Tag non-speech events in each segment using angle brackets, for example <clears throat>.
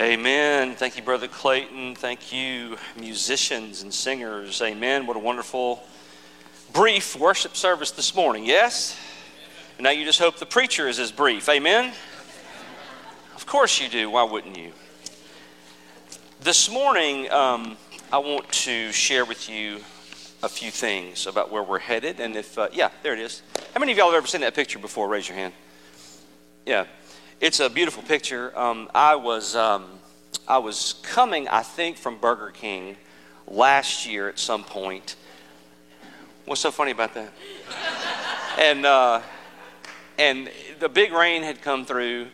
Amen. Thank you, Brother Clayton. Thank you, musicians and singers. Amen. What a wonderful, brief worship service this morning. Yes? And now you just hope the preacher is as brief. Amen? Of course you do. Why wouldn't you? This morning, um, I want to share with you a few things about where we're headed. And if, uh, yeah, there it is. How many of y'all have ever seen that picture before? Raise your hand. Yeah. It's a beautiful picture. Um, I was um, I was coming, I think, from Burger King last year at some point. What's so funny about that? and uh, and the big rain had come through,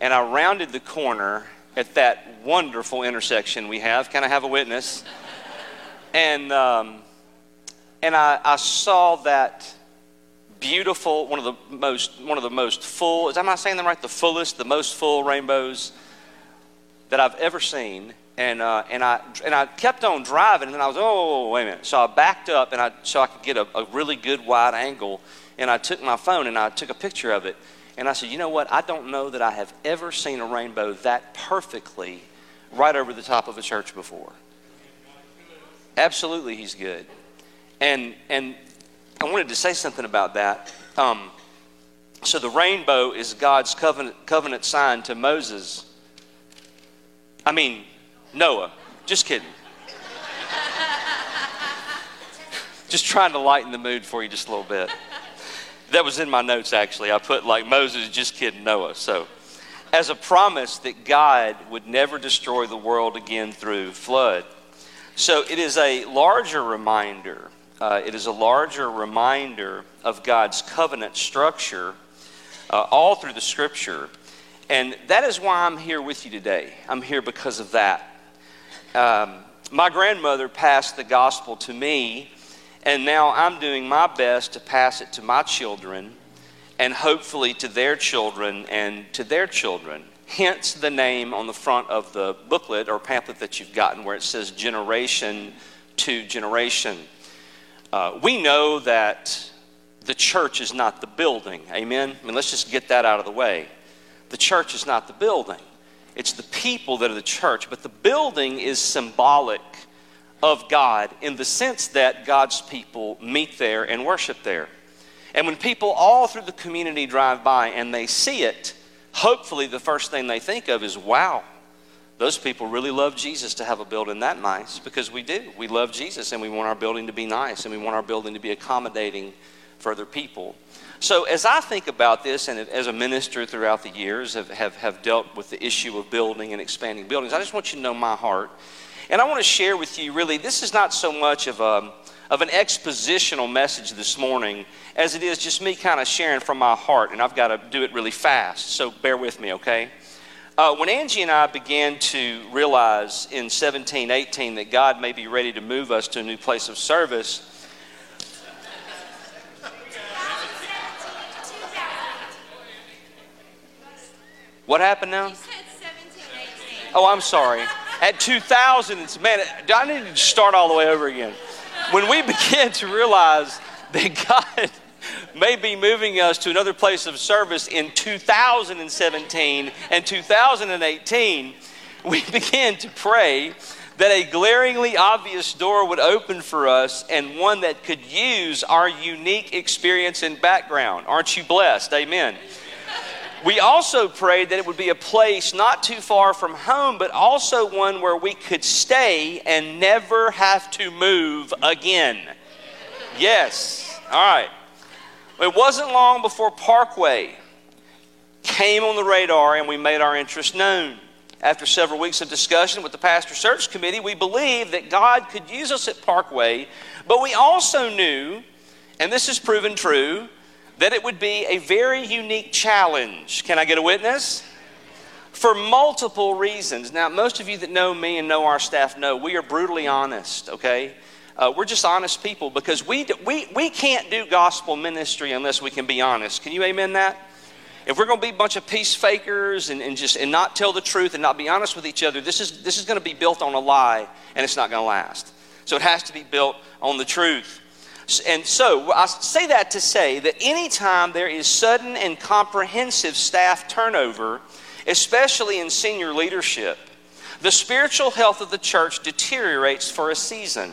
and I rounded the corner at that wonderful intersection we have. Can I have a witness? and um, and I, I saw that beautiful, one of the most, one of the most full, is am I saying them right? The fullest, the most full rainbows that I've ever seen. And, uh, and, I, and I kept on driving, and then I was, oh, wait a minute. So I backed up, and I, so I could get a, a really good wide angle, and I took my phone and I took a picture of it. And I said, you know what? I don't know that I have ever seen a rainbow that perfectly right over the top of a church before. Absolutely, he's good. And, and I wanted to say something about that. Um, so the rainbow is God's covenant, covenant sign to Moses. I mean, Noah. Just kidding. just trying to lighten the mood for you just a little bit. That was in my notes, actually. I put like Moses, just kidding, Noah. So, as a promise that God would never destroy the world again through flood. So, it is a larger reminder uh, it is a larger reminder of God's covenant structure uh, all through the scripture. And that is why I'm here with you today. I'm here because of that. Um, my grandmother passed the gospel to me, and now I'm doing my best to pass it to my children and hopefully to their children and to their children. Hence the name on the front of the booklet or pamphlet that you've gotten where it says generation to generation. Uh, we know that the church is not the building. Amen? I mean, let's just get that out of the way. The church is not the building, it's the people that are the church. But the building is symbolic of God in the sense that God's people meet there and worship there. And when people all through the community drive by and they see it, hopefully the first thing they think of is, wow, those people really love Jesus to have a building that nice because we do. We love Jesus and we want our building to be nice and we want our building to be accommodating for other people. So, as I think about this, and as a minister throughout the years, have, have, have dealt with the issue of building and expanding buildings, I just want you to know my heart. And I want to share with you really, this is not so much of, a, of an expositional message this morning as it is just me kind of sharing from my heart, and I've got to do it really fast. So, bear with me, okay? Uh, when Angie and I began to realize in 17, 18 that God may be ready to move us to a new place of service, what happened now? Oh, I'm sorry. At 2000, it's man, I need to start all the way over again. When we <laughs> began to realize that God may be moving us to another place of service in 2017 and 2018, we <laughs> began to pray that a glaringly obvious door would open for us and one that could use our unique experience and background. Aren't you blessed? Amen. We also prayed that it would be a place not too far from home, but also one where we could stay and never have to move again. Yes. All right. It wasn't long before Parkway came on the radar and we made our interest known. After several weeks of discussion with the pastor search committee, we believed that God could use us at Parkway, but we also knew, and this has proven true, that it would be a very unique challenge. Can I get a witness? For multiple reasons. Now, most of you that know me and know our staff know we are brutally honest, okay? Uh, we're just honest people because we, we, we can't do gospel ministry unless we can be honest. Can you amen that? If we're going to be a bunch of peace fakers and, and just and not tell the truth and not be honest with each other, this is, this is going to be built on a lie and it's not going to last. So it has to be built on the truth. And so I say that to say that anytime there is sudden and comprehensive staff turnover, especially in senior leadership, the spiritual health of the church deteriorates for a season,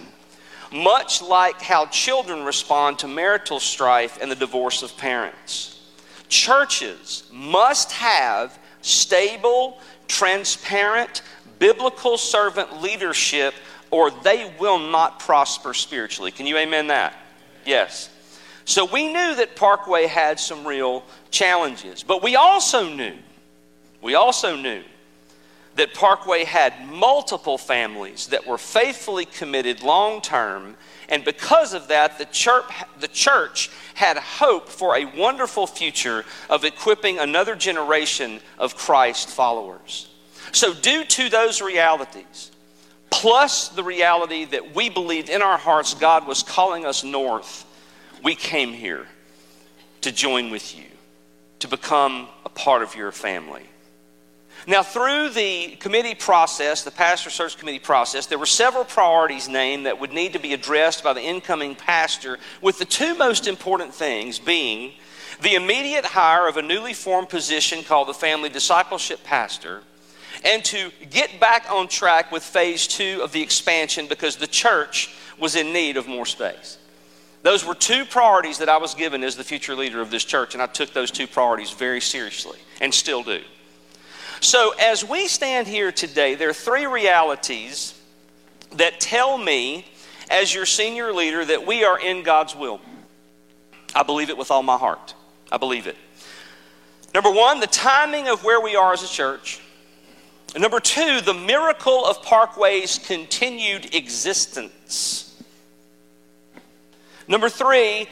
much like how children respond to marital strife and the divorce of parents. Churches must have stable, transparent, biblical servant leadership, or they will not prosper spiritually. Can you amen that? Yes. So we knew that Parkway had some real challenges, but we also knew, we also knew that Parkway had multiple families that were faithfully committed long term, and because of that, the church, the church had hope for a wonderful future of equipping another generation of Christ followers. So, due to those realities, plus the reality that we believed in our hearts God was calling us north, we came here to join with you, to become a part of your family. Now, through the committee process, the pastor search committee process, there were several priorities named that would need to be addressed by the incoming pastor, with the two most important things being the immediate hire of a newly formed position called the family discipleship pastor, and to get back on track with phase two of the expansion because the church was in need of more space. Those were two priorities that I was given as the future leader of this church, and I took those two priorities very seriously and still do. So, as we stand here today, there are three realities that tell me, as your senior leader, that we are in God's will. I believe it with all my heart. I believe it. Number one, the timing of where we are as a church. Number two, the miracle of Parkway's continued existence. Number three,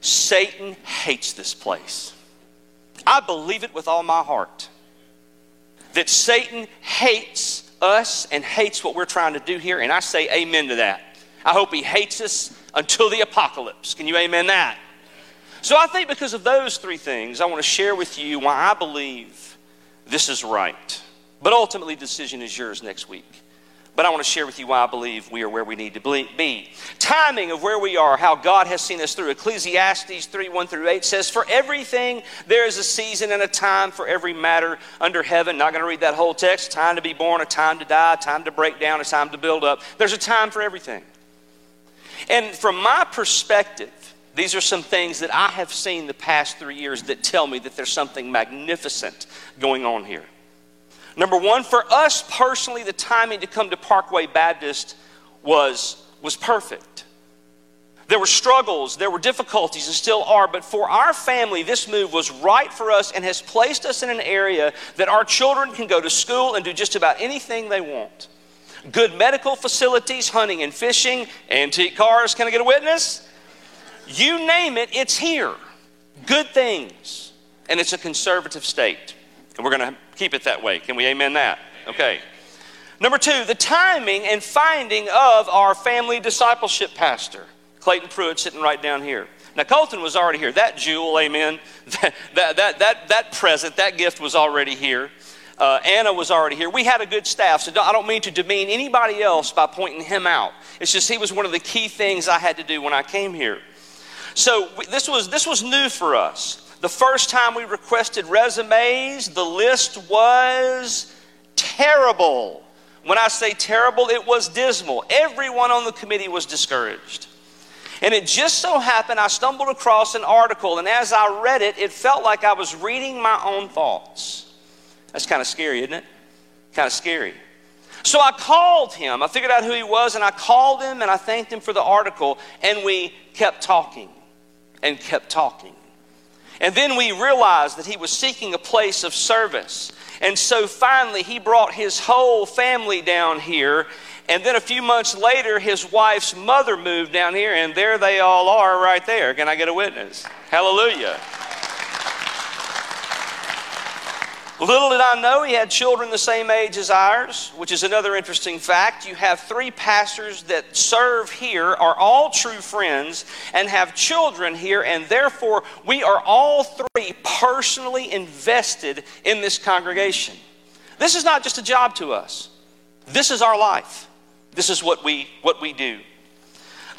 Satan hates this place. I believe it with all my heart that Satan hates us and hates what we're trying to do here, and I say amen to that. I hope he hates us until the apocalypse. Can you amen that? So I think because of those three things, I want to share with you why I believe this is right. But ultimately, the decision is yours next week. But I want to share with you why I believe we are where we need to be. Timing of where we are, how God has seen us through. Ecclesiastes 3 1 through 8 says, For everything there is a season and a time for every matter under heaven. Not going to read that whole text. Time to be born, a time to die, a time to break down, a time to build up. There's a time for everything. And from my perspective, these are some things that I have seen the past three years that tell me that there's something magnificent going on here. Number one, for us personally, the timing to come to Parkway Baptist was, was perfect. There were struggles, there were difficulties, and still are, but for our family, this move was right for us and has placed us in an area that our children can go to school and do just about anything they want. Good medical facilities, hunting and fishing, antique cars. Can I get a witness? You name it, it's here. Good things. And it's a conservative state. And we're going to keep it that way. Can we amen that? Okay. Number two, the timing and finding of our family discipleship pastor, Clayton Pruitt, sitting right down here. Now, Colton was already here. That jewel, amen, <laughs> that, that, that, that, present, that gift was already here. Uh, Anna was already here. We had a good staff, so I don't mean to demean anybody else by pointing him out. It's just he was one of the key things I had to do when I came here. So this was, this was new for us. The first time we requested resumes, the list was terrible. When I say terrible, it was dismal. Everyone on the committee was discouraged. And it just so happened I stumbled across an article, and as I read it, it felt like I was reading my own thoughts. That's kind of scary, isn't it? Kind of scary. So I called him. I figured out who he was, and I called him and I thanked him for the article, and we kept talking and kept talking. And then we realized that he was seeking a place of service. And so finally, he brought his whole family down here. And then a few months later, his wife's mother moved down here, and there they all are right there. Can I get a witness? Hallelujah. Little did I know he had children the same age as ours, which is another interesting fact. You have three pastors that serve here, are all true friends, and have children here, and therefore we are all three personally invested in this congregation. This is not just a job to us, this is our life. This is what we, what we do.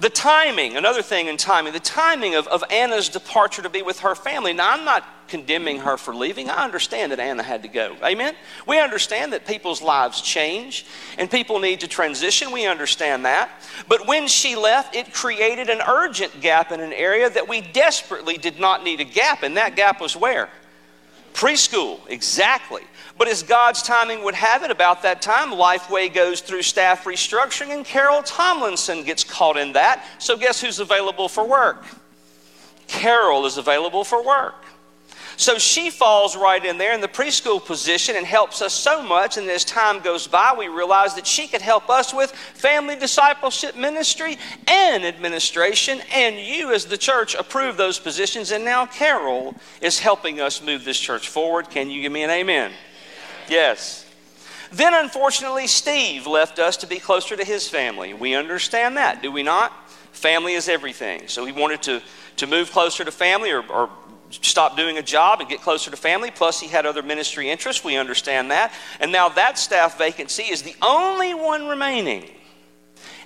The timing, another thing in timing, the timing of, of Anna's departure to be with her family. Now, I'm not condemning her for leaving. I understand that Anna had to go. Amen? We understand that people's lives change and people need to transition. We understand that. But when she left, it created an urgent gap in an area that we desperately did not need a gap. And that gap was where? Preschool, exactly. But as God's timing would have it, about that time, Lifeway goes through staff restructuring, and Carol Tomlinson gets caught in that. So, guess who's available for work? Carol is available for work. So she falls right in there in the preschool position and helps us so much. And as time goes by, we realize that she could help us with family discipleship ministry and administration. And you, as the church, approve those positions. And now Carol is helping us move this church forward. Can you give me an amen? Yes. Then, unfortunately, Steve left us to be closer to his family. We understand that, do we not? Family is everything. So he wanted to, to move closer to family or, or stop doing a job and get closer to family. Plus, he had other ministry interests. We understand that. And now that staff vacancy is the only one remaining.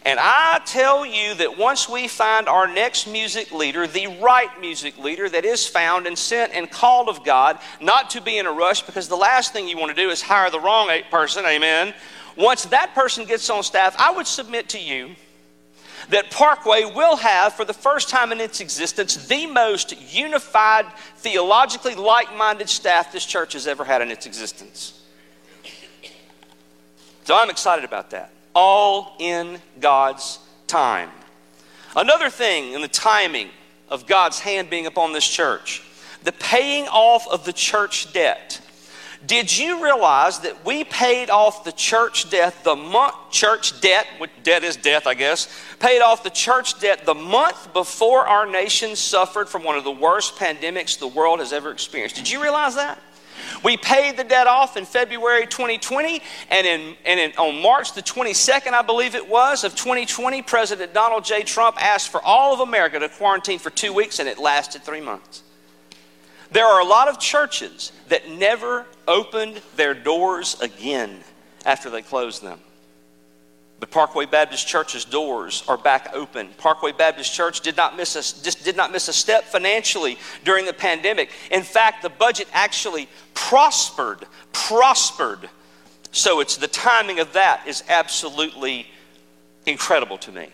And I tell you that once we find our next music leader, the right music leader that is found and sent and called of God, not to be in a rush, because the last thing you want to do is hire the wrong person, amen. Once that person gets on staff, I would submit to you that Parkway will have, for the first time in its existence, the most unified, theologically like minded staff this church has ever had in its existence. So I'm excited about that. All in God's time. Another thing in the timing of God's hand being upon this church the paying off of the church debt. Did you realize that we paid off the church debt, the month church debt, which debt is death, I guess, paid off the church debt the month before our nation suffered from one of the worst pandemics the world has ever experienced. Did you realize that? We paid the debt off in February 2020, and, in, and in, on March the 22nd, I believe it was, of 2020, President Donald J. Trump asked for all of America to quarantine for two weeks, and it lasted three months. There are a lot of churches that never opened their doors again after they closed them. But Parkway Baptist Church's doors are back open. Parkway Baptist Church did not miss a, just did not miss a step financially during the pandemic. In fact, the budget actually prospered, prospered. So it's the timing of that is absolutely incredible to me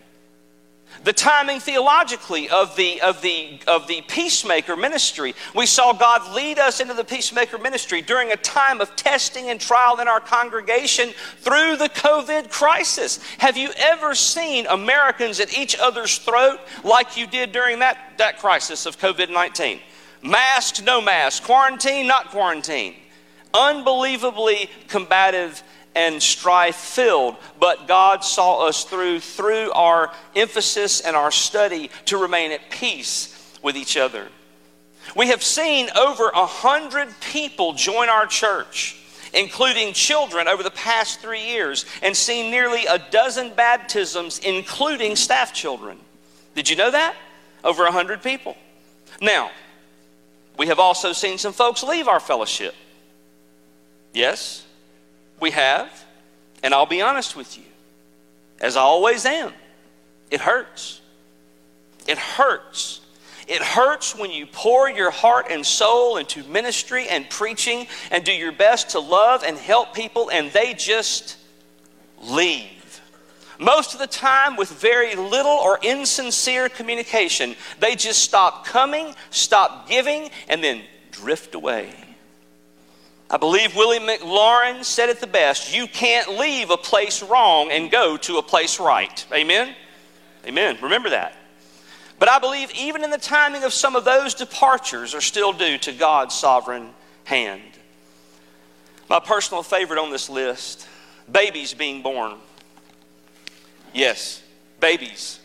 the timing theologically of the, of, the, of the peacemaker ministry. We saw God lead us into the peacemaker ministry during a time of testing and trial in our congregation through the COVID crisis. Have you ever seen Americans at each other's throat like you did during that, that crisis of COVID 19? Masked, no mask, quarantine, not quarantine. Unbelievably combative and strife filled, but God saw us through through our emphasis and our study to remain at peace with each other. We have seen over a hundred people join our church, including children, over the past three years, and seen nearly a dozen baptisms, including staff children. Did you know that? Over a hundred people. Now, we have also seen some folks leave our fellowship. Yes, we have, and I'll be honest with you, as I always am, it hurts. It hurts. It hurts when you pour your heart and soul into ministry and preaching and do your best to love and help people and they just leave. Most of the time, with very little or insincere communication, they just stop coming, stop giving, and then drift away. I believe Willie McLaurin said it the best you can't leave a place wrong and go to a place right. Amen? Amen. Remember that. But I believe even in the timing of some of those departures are still due to God's sovereign hand. My personal favorite on this list babies being born. Yes, babies.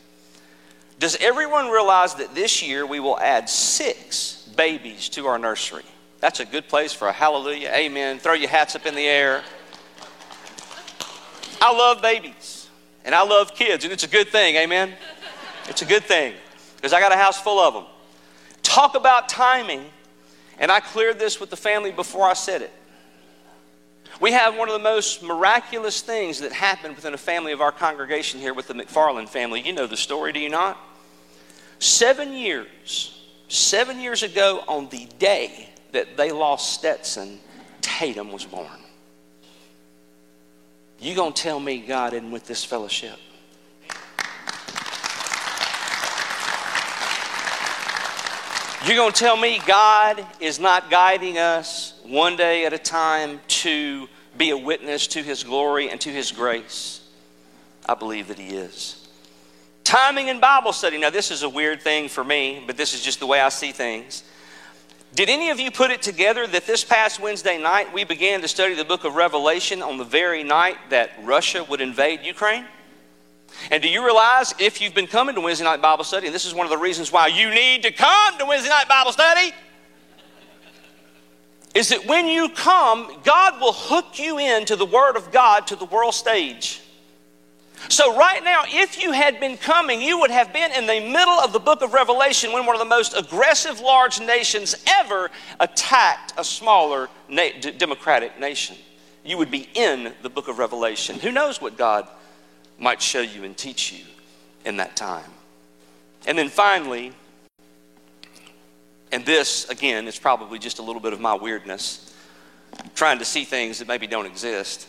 Does everyone realize that this year we will add six babies to our nursery? That's a good place for a hallelujah, amen. Throw your hats up in the air. I love babies and I love kids, and it's a good thing, amen. It's a good thing because I got a house full of them. Talk about timing, and I cleared this with the family before I said it. We have one of the most miraculous things that happened within a family of our congregation here with the McFarland family. You know the story, do you not? Seven years, seven years ago on the day that they lost Stetson, Tatum was born. You gonna tell me God isn't with this fellowship? You're going to tell me God is not guiding us one day at a time to be a witness to His glory and to His grace? I believe that He is. Timing in Bible study. Now, this is a weird thing for me, but this is just the way I see things. Did any of you put it together that this past Wednesday night we began to study the book of Revelation on the very night that Russia would invade Ukraine? And do you realize if you've been coming to Wednesday night Bible study, and this is one of the reasons why you need to come to Wednesday night Bible study, is that when you come, God will hook you into the Word of God to the world stage. So, right now, if you had been coming, you would have been in the middle of the book of Revelation when one of the most aggressive large nations ever attacked a smaller na- democratic nation. You would be in the book of Revelation. Who knows what God might show you and teach you in that time. And then finally, and this, again, is probably just a little bit of my weirdness, trying to see things that maybe don't exist.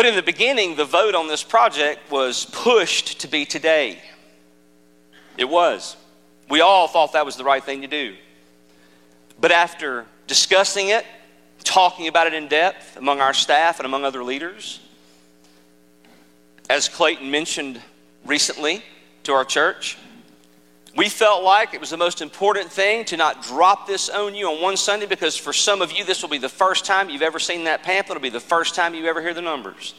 But in the beginning, the vote on this project was pushed to be today. It was. We all thought that was the right thing to do. But after discussing it, talking about it in depth among our staff and among other leaders, as Clayton mentioned recently to our church, we felt like it was the most important thing to not drop this on you on one Sunday because for some of you, this will be the first time you've ever seen that pamphlet. It'll be the first time you ever hear the numbers.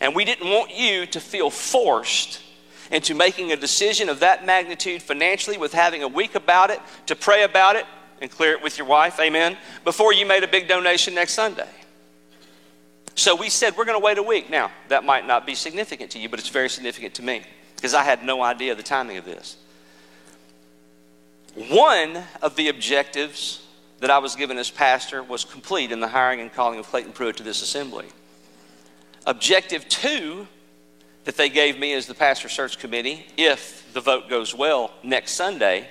And we didn't want you to feel forced into making a decision of that magnitude financially with having a week about it, to pray about it, and clear it with your wife, amen, before you made a big donation next Sunday. So we said, we're going to wait a week. Now, that might not be significant to you, but it's very significant to me because I had no idea the timing of this. One of the objectives that I was given as pastor was complete in the hiring and calling of Clayton Pruitt to this assembly. Objective two that they gave me as the pastor search committee, if the vote goes well next Sunday,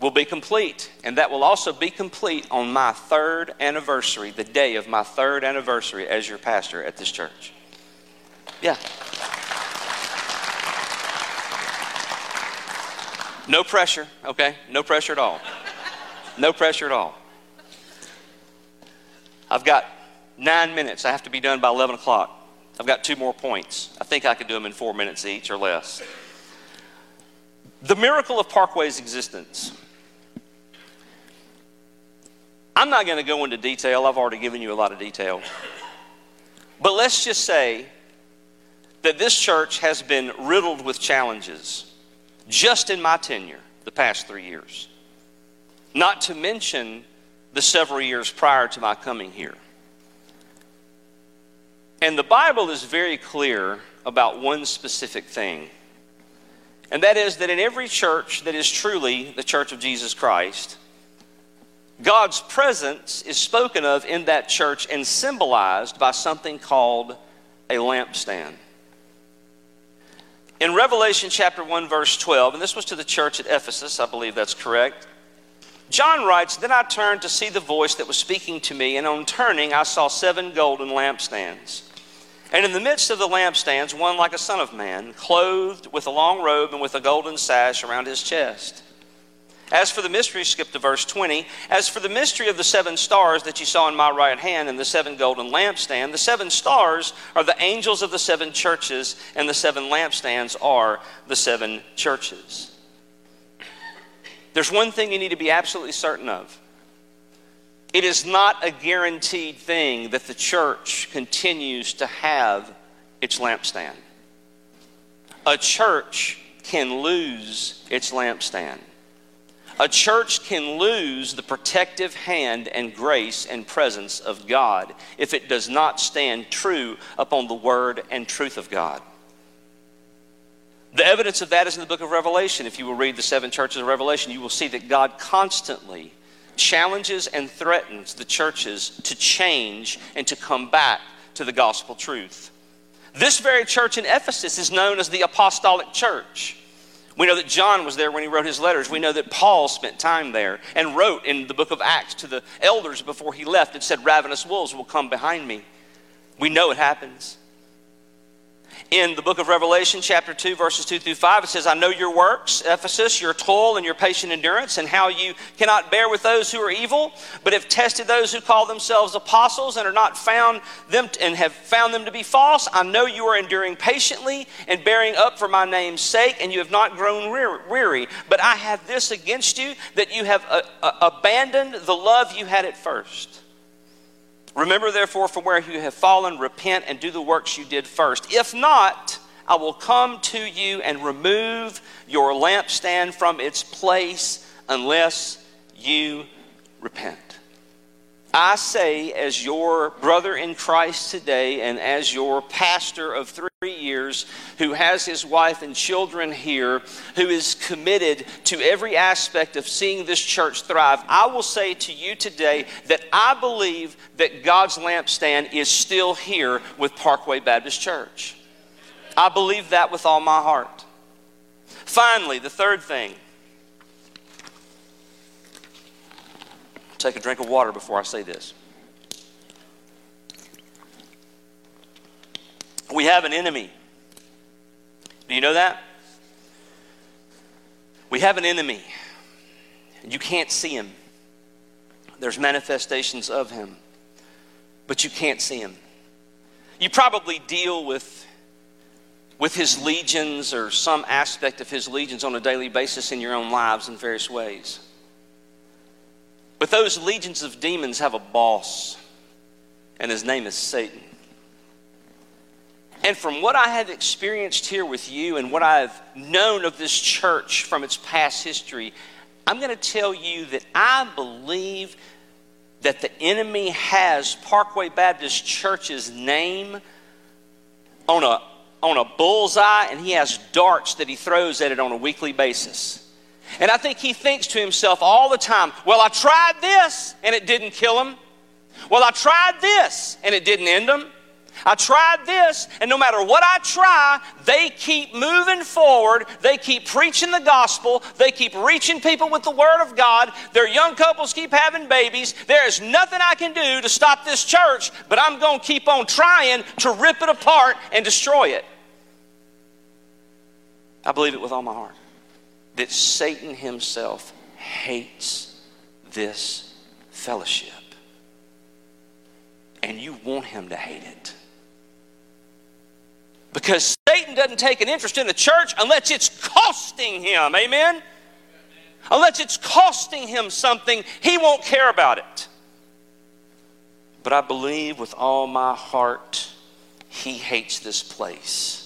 will be complete. And that will also be complete on my third anniversary, the day of my third anniversary as your pastor at this church. Yeah. No pressure, okay? No pressure at all. No pressure at all. I've got nine minutes. I have to be done by 11 o'clock. I've got two more points. I think I could do them in four minutes each or less. The miracle of Parkway's existence. I'm not going to go into detail, I've already given you a lot of detail. But let's just say that this church has been riddled with challenges just in my tenure the past three years, not to mention the several years prior to my coming here. And the Bible is very clear about one specific thing, and that is that in every church that is truly the church of Jesus Christ, God's presence is spoken of in that church and symbolized by something called a lampstand. In Revelation chapter 1, verse 12, and this was to the church at Ephesus, I believe that's correct. John writes, Then I turned to see the voice that was speaking to me, and on turning I saw seven golden lampstands. And in the midst of the lampstands, one like a son of man, clothed with a long robe and with a golden sash around his chest. As for the mystery, skip to verse 20. As for the mystery of the seven stars that you saw in my right hand and the seven golden lampstand, the seven stars are the angels of the seven churches, and the seven lampstands are the seven churches. There's one thing you need to be absolutely certain of. It is not a guaranteed thing that the church continues to have its lampstand. A church can lose its lampstand. A church can lose the protective hand and grace and presence of God if it does not stand true upon the word and truth of God. The evidence of that is in the book of Revelation. If you will read the seven churches of Revelation, you will see that God constantly challenges and threatens the churches to change and to come back to the gospel truth. This very church in Ephesus is known as the Apostolic Church. We know that John was there when he wrote his letters. We know that Paul spent time there and wrote in the book of Acts to the elders before he left and said, Ravenous wolves will come behind me. We know it happens in the book of Revelation, chapter 2, verses 2 through 5, it says, I know your works, Ephesus, your toil and your patient endurance, and how you cannot bear with those who are evil, but have tested those who call themselves apostles and are not found them and have found them to be false. I know you are enduring patiently and bearing up for my name's sake, and you have not grown weary. But I have this against you, that you have uh, uh, abandoned the love you had at first. Remember, therefore, from where you have fallen, repent and do the works you did first. If not, I will come to you and remove your lampstand from its place unless you repent. I say, as your brother in Christ today and as your pastor of three years who has his wife and children here, who is committed to every aspect of seeing this church thrive, I will say to you today that I believe that God's lampstand is still here with Parkway Baptist Church. I believe that with all my heart. Finally, the third thing take a drink of water before I say this. We have an enemy. Do you know that? We have an enemy. You can't see him. There's manifestations of him, but you can't see him. You probably deal with, with his legions or some aspect of his legions on a daily basis in your own lives in various ways. But those legions of demons have a boss, and his name is Satan. And from what I have experienced here with you and what I've known of this church from its past history, I'm going to tell you that I believe that the enemy has Parkway Baptist Church's name on a, on a bullseye, and he has darts that he throws at it on a weekly basis. And I think he thinks to himself all the time, well, I tried this and it didn't kill him. Well, I tried this and it didn't end him. I tried this, and no matter what I try, they keep moving forward. They keep preaching the gospel. They keep reaching people with the Word of God. Their young couples keep having babies. There is nothing I can do to stop this church, but I'm going to keep on trying to rip it apart and destroy it. I believe it with all my heart that Satan himself hates this fellowship. And you want him to hate it. Because Satan doesn't take an interest in the church unless it's costing him. Amen? Unless it's costing him something, he won't care about it. But I believe with all my heart, he hates this place.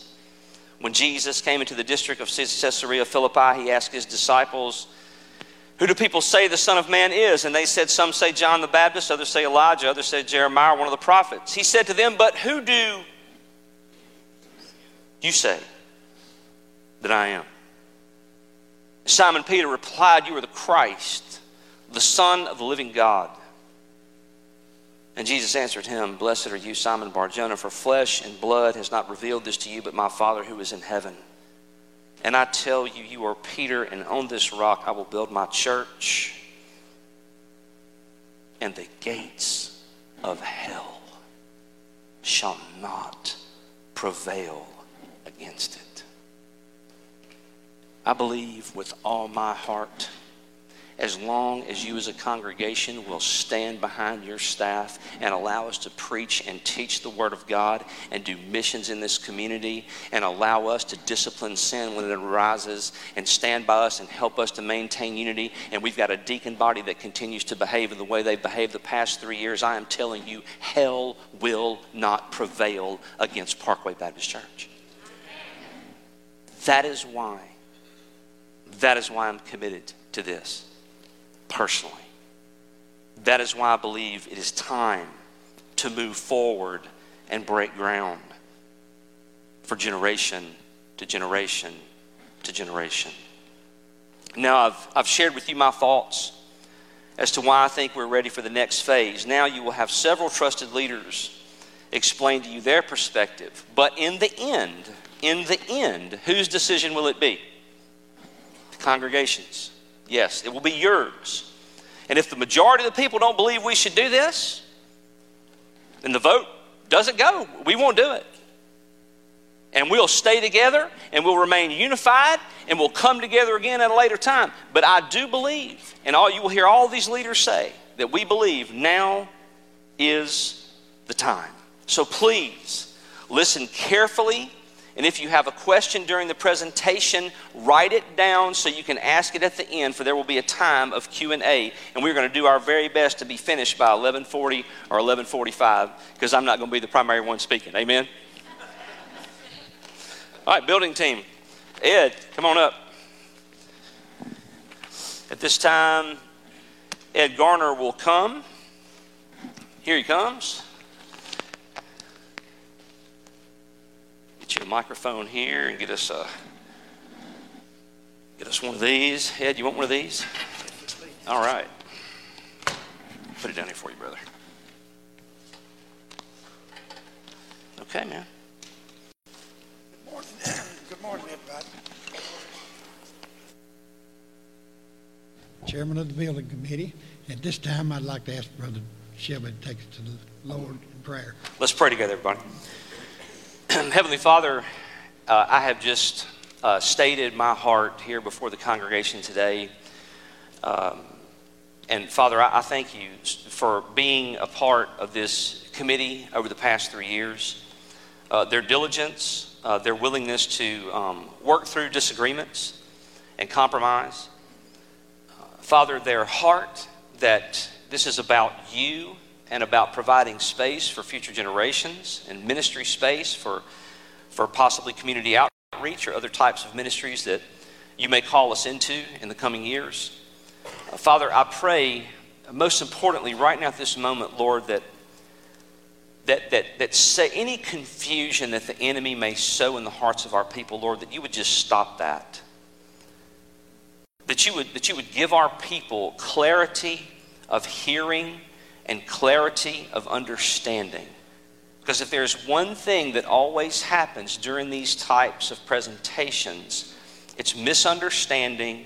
When Jesus came into the district of Caesarea Philippi, he asked his disciples, Who do people say the Son of Man is? And they said, Some say John the Baptist, others say Elijah, others say Jeremiah, one of the prophets. He said to them, But who do you say that I am? Simon Peter replied, You are the Christ, the Son of the living God. And Jesus answered him, Blessed are you, Simon Barjona, for flesh and blood has not revealed this to you, but my Father who is in heaven. And I tell you, you are Peter, and on this rock I will build my church, and the gates of hell shall not prevail against it. I believe with all my heart as long as you as a congregation will stand behind your staff and allow us to preach and teach the Word of God and do missions in this community and allow us to discipline sin when it arises and stand by us and help us to maintain unity. And we've got a deacon body that continues to behave in the way they've behaved the past three years. I am telling you, hell will not prevail against Parkway Baptist Church. That is why. That is why I'm committed to this personally. That is why I believe it is time to move forward and break ground for generation to generation to generation. Now, I've, I've shared with you my thoughts, as to why I think we're ready for the next phase. Now you will have several trusted leaders explain to you their perspective. But in the end, in the end, whose decision will it be? The congregation's. Yes, it will be yours. And if the majority of the people don't believe we should do this, then the vote doesn't go. We won't do it. And we'll stay together and we'll remain unified and we'll come together again at a later time. But I do believe, and all you will hear all these leaders say, that we believe now is the time. So please listen carefully and if you have a question during the presentation, write it down so you can ask it at the end for there will be a time of Q&A and we're going to do our very best to be finished by 11:40 or 11:45 because I'm not going to be the primary one speaking. Amen. All right, building team. Ed, come on up. At this time, Ed Garner will come. Here he comes. Get you a microphone here and get us a get us one of these. Ed, you want one of these? All right. Put it down here for you, brother. Okay, man. Good morning. Good morning, everybody. Chairman of the Building Committee. At this time, I'd like to ask Brother Shelby to take us to the Lord in prayer. Let's pray together, everybody. <clears throat> Heavenly Father, uh, I have just uh, stated my heart here before the congregation today. Um, and Father, I, I, thank you for being a part of this committee over the past three years. Uh, their diligence, uh, their willingness to um, work through disagreements and compromise. Uh, Father, their heart that this is about you and about providing space for future generations and ministry space for, for possibly community outreach or other types of ministries that you may call us into in the coming years. Uh, Father, I pray, most importantly, right now at this moment, Lord, that that, that, that say any confusion that the enemy may sow in the hearts of our people, Lord, that you would just stop that. That you would, that you would give our people clarity of hearing and clarity of understanding. Because if there's one thing that always happens during these types of presentations, it's misunderstanding,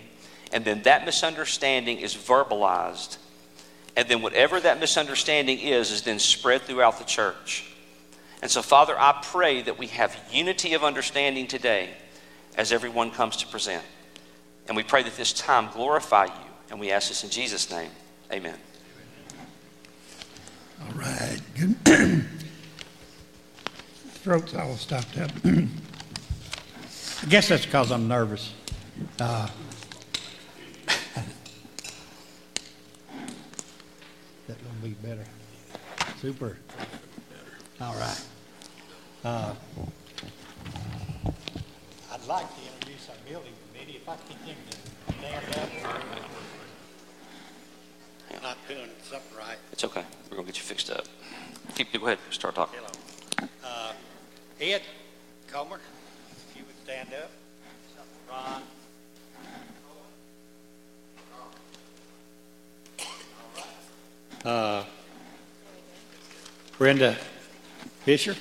and then that misunderstanding is verbalized. And then whatever that misunderstanding is, is then spread throughout the church. And so, Father, I pray that we have unity of understanding today as everyone comes to present. And we pray that this time glorify you. And we ask this in Jesus' name. Amen. All right. Good. <clears throat> Throat's all stopped up. I guess that's because I'm nervous. Uh, that will be better. Super. All right. Uh, I'd like to introduce our building committee. If I could get them to stand up. Not doing something right. It's okay. We're going to get you fixed up. Keep, go ahead. Start talking. Hello. Uh, Ed Comer, if you would stand up. Ron. Uh, Brenda Fisher.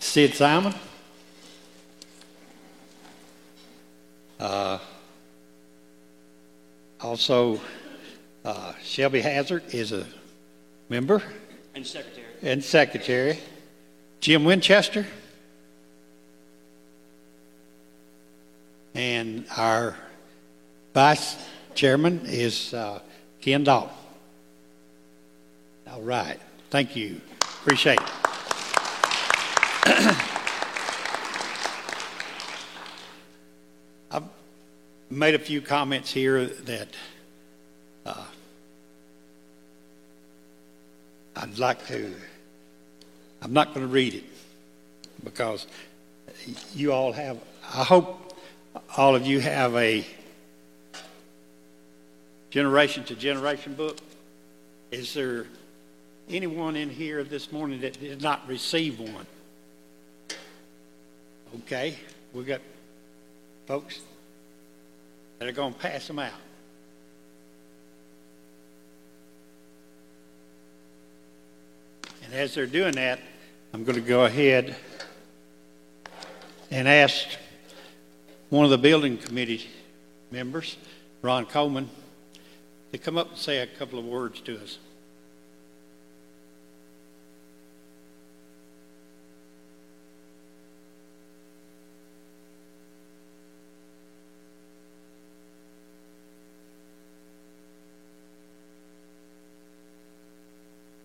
Sid Simon. Uh, also, uh, Shelby Hazard is a member and secretary. And secretary. Jim Winchester. And our vice chairman is uh, Ken Dalton. All right. Thank you. Appreciate it. Made a few comments here that uh, I'd like to. I'm not going to read it because you all have. I hope all of you have a generation to generation book. Is there anyone in here this morning that did not receive one? Okay, we got folks that are going to pass them out. And as they're doing that, I'm going to go ahead and ask one of the building committee members, Ron Coleman, to come up and say a couple of words to us.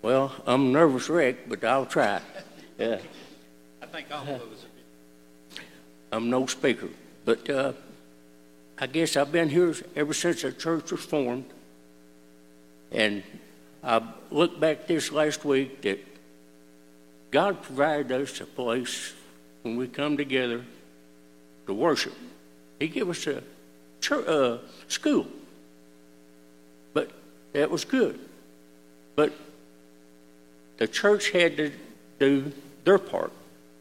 Well, I'm a nervous wreck, but I'll try. Yeah. I think all of us are. I'm no speaker, but uh, I guess I've been here ever since the church was formed. And I looked back this last week that God provided us a place when we come together to worship. He gave us a church, uh, school, but that was good. But the church had to do their part.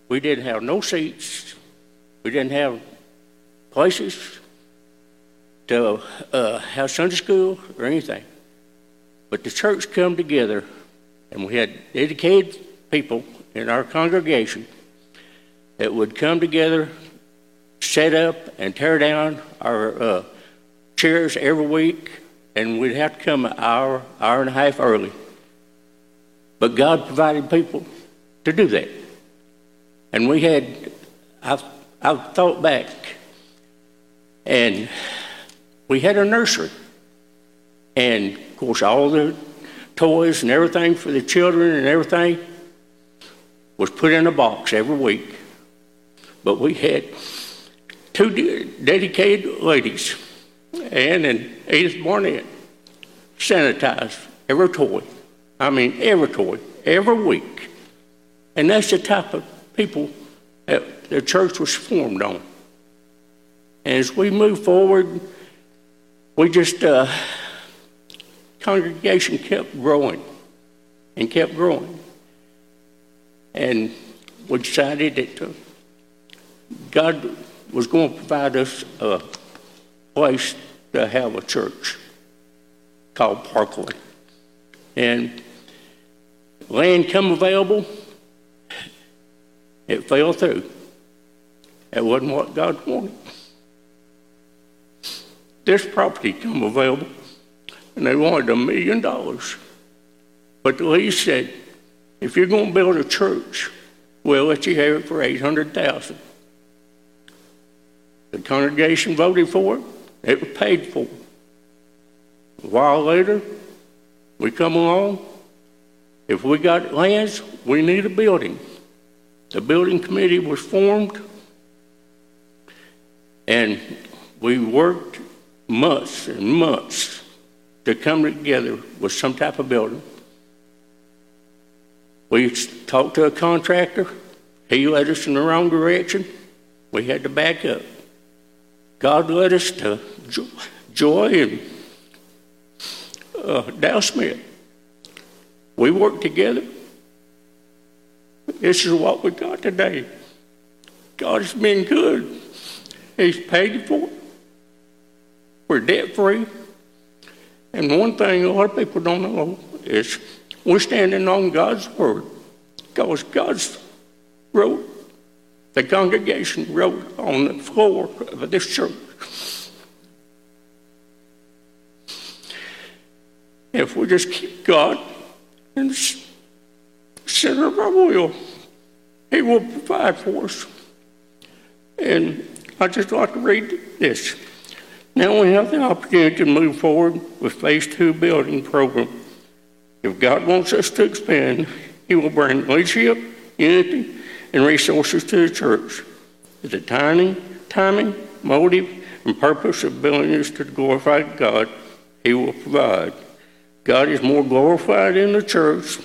We didn't have no seats. We didn't have places to uh, have Sunday school or anything. But the church come together, and we had dedicated people in our congregation that would come together, set up and tear down our uh, chairs every week, and we'd have to come an hour, hour and a half early. But God provided people to do that. And we had, I've, I've thought back, and we had a nursery. And of course, all the toys and everything for the children and everything was put in a box every week. But we had two de- dedicated ladies, Ann and Edith Barnett, sanitized every toy. I mean, every toy, every week. And that's the type of people that the church was formed on. And as we move forward, we just, uh, congregation kept growing and kept growing. And we decided that uh, God was going to provide us a place to have a church called Parkland. And land come available, it fell through. It wasn't what God wanted. This property come available, and they wanted a million dollars. But the lease said, if you're going to build a church, we'll let you have it for 800000 The congregation voted for it. It was paid for. A while later, we come along, if we got lands, we need a building. The building committee was formed, and we worked months and months to come together with some type of building. We talked to a contractor. He led us in the wrong direction. We had to back up. God led us to Joey and uh, Dow Smith. We work together. This is what we got today. God has been good. He's paid for it. We're debt free. And one thing a lot of people don't know is we're standing on God's word. Because God's wrote, the congregation wrote on the floor of this church. If we just keep God the center of our will. He will provide for us. And I just like to read this. Now we have the opportunity to move forward with Phase 2 building program. If God wants us to expand, He will bring leadership, unity, and resources to the church. The timing, timing, motive, and purpose of building is to glorify God, He will provide. God is more glorified in the church,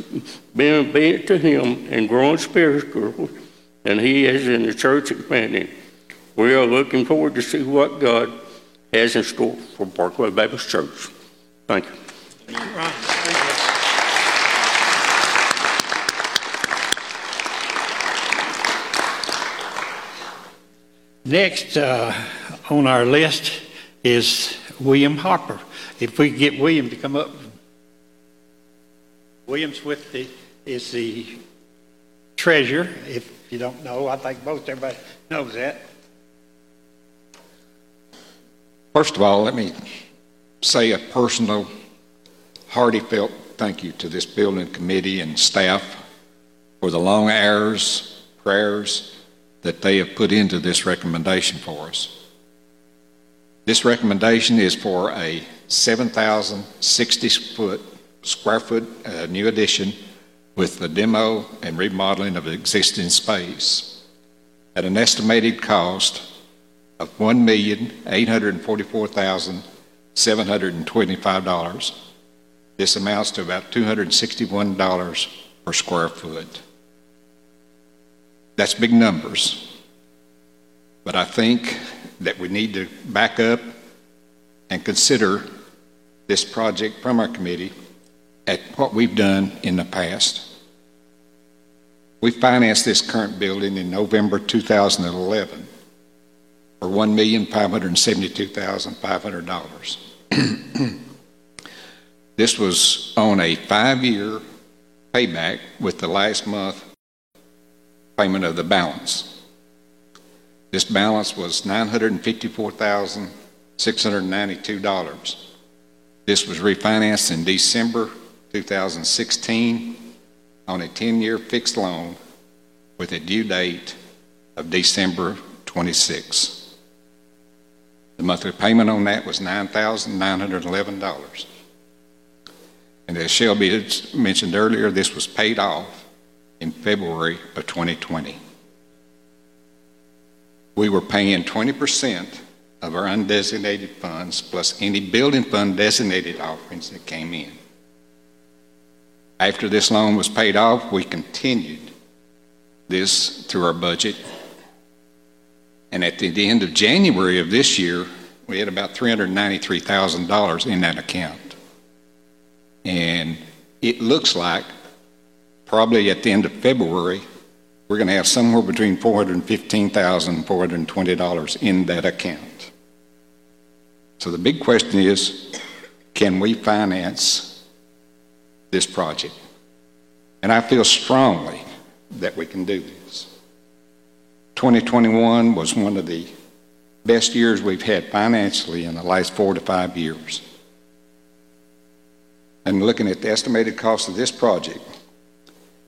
being obedient to Him and growing spiritually than He is in the church expanding. We are looking forward to see what God has in store for Parkway Baptist Church. Thank you. Next uh, on our list is William Harper. If we get William to come up. William's with the, is the treasurer. If you don't know, I think most everybody knows that. First of all, let me say a personal, heartfelt thank you to this building committee and staff for the long hours, prayers that they have put into this recommendation for us. This recommendation is for a 7,060 foot square foot uh, new addition with the demo and remodeling of existing space at an estimated cost of $1,844,725. This amounts to about $261 per square foot. That's big numbers. But I think that we need to back up and consider this project from our committee at what we've done in the past. We financed this current building in November 2011 for $1,572,500. <clears throat> this was on a five year payback with the last month payment of the balance. This balance was $954,692. This was refinanced in December 2016 on a 10 year fixed loan with a due date of December 26. The monthly payment on that was $9,911. And as Shelby mentioned earlier, this was paid off in February of 2020. We were paying 20% of our undesignated funds plus any building fund designated offerings that came in. After this loan was paid off, we continued this through our budget. And at the end of January of this year, we had about $393,000 in that account. And it looks like probably at the end of February, we're going to have somewhere between $415,000 and $420 in that account. So the big question is can we finance this project. And I feel strongly that we can do this. 2021 was one of the best years we've had financially in the last four to five years. And looking at the estimated cost of this project,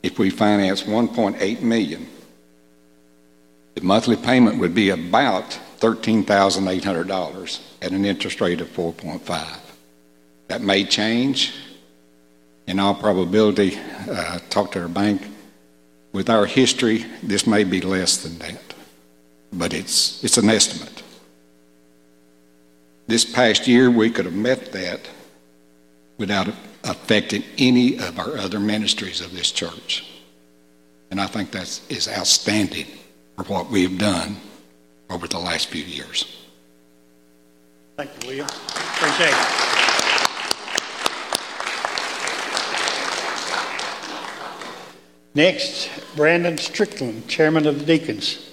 if we finance 1.8 million, the monthly payment would be about $13,800 at an interest rate of 4.5. That may change in all probability, uh, talk to our bank. With our history, this may be less than that, but it's, it's an estimate. This past year, we could have met that without affecting any of our other ministries of this church. And I think that is outstanding for what we have done over the last few years. Thank you, William. Appreciate it. Next, Brandon Strickland, Chairman of the Deacons.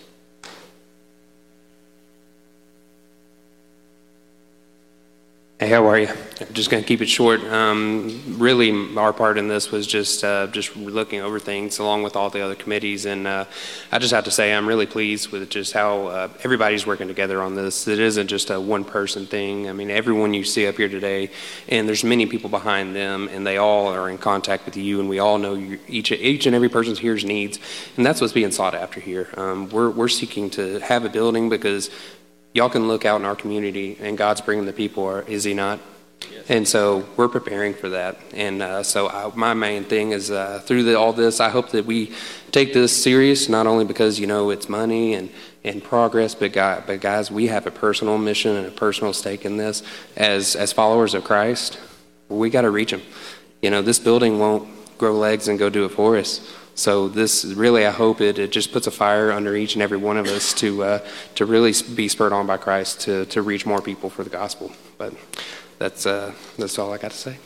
Hey, how are you? I'm just going to keep it short. Um, really, our part in this was just uh, just looking over things along with all the other committees, and uh, I just have to say I'm really pleased with just how uh, everybody's working together on this. It isn't just a one-person thing. I mean, everyone you see up here today, and there's many people behind them, and they all are in contact with you, and we all know you, each each and every person's here's needs, and that's what's being sought after here. Um, we're we're seeking to have a building because y'all can look out in our community and God's bringing the people, is He not? Yes. And so we're preparing for that. And uh, so I, my main thing is uh, through the, all this, I hope that we take this serious, not only because, you know, it's money and, and progress, but, God, but guys, we have a personal mission and a personal stake in this. As, as followers of Christ, we got to reach them. You know, this building won't grow legs and go do it for us. So this really, I hope it, it just puts a fire under each and every one of us to uh, to really be spurred on by Christ to to reach more people for the gospel. But that's uh, that's all I got to say.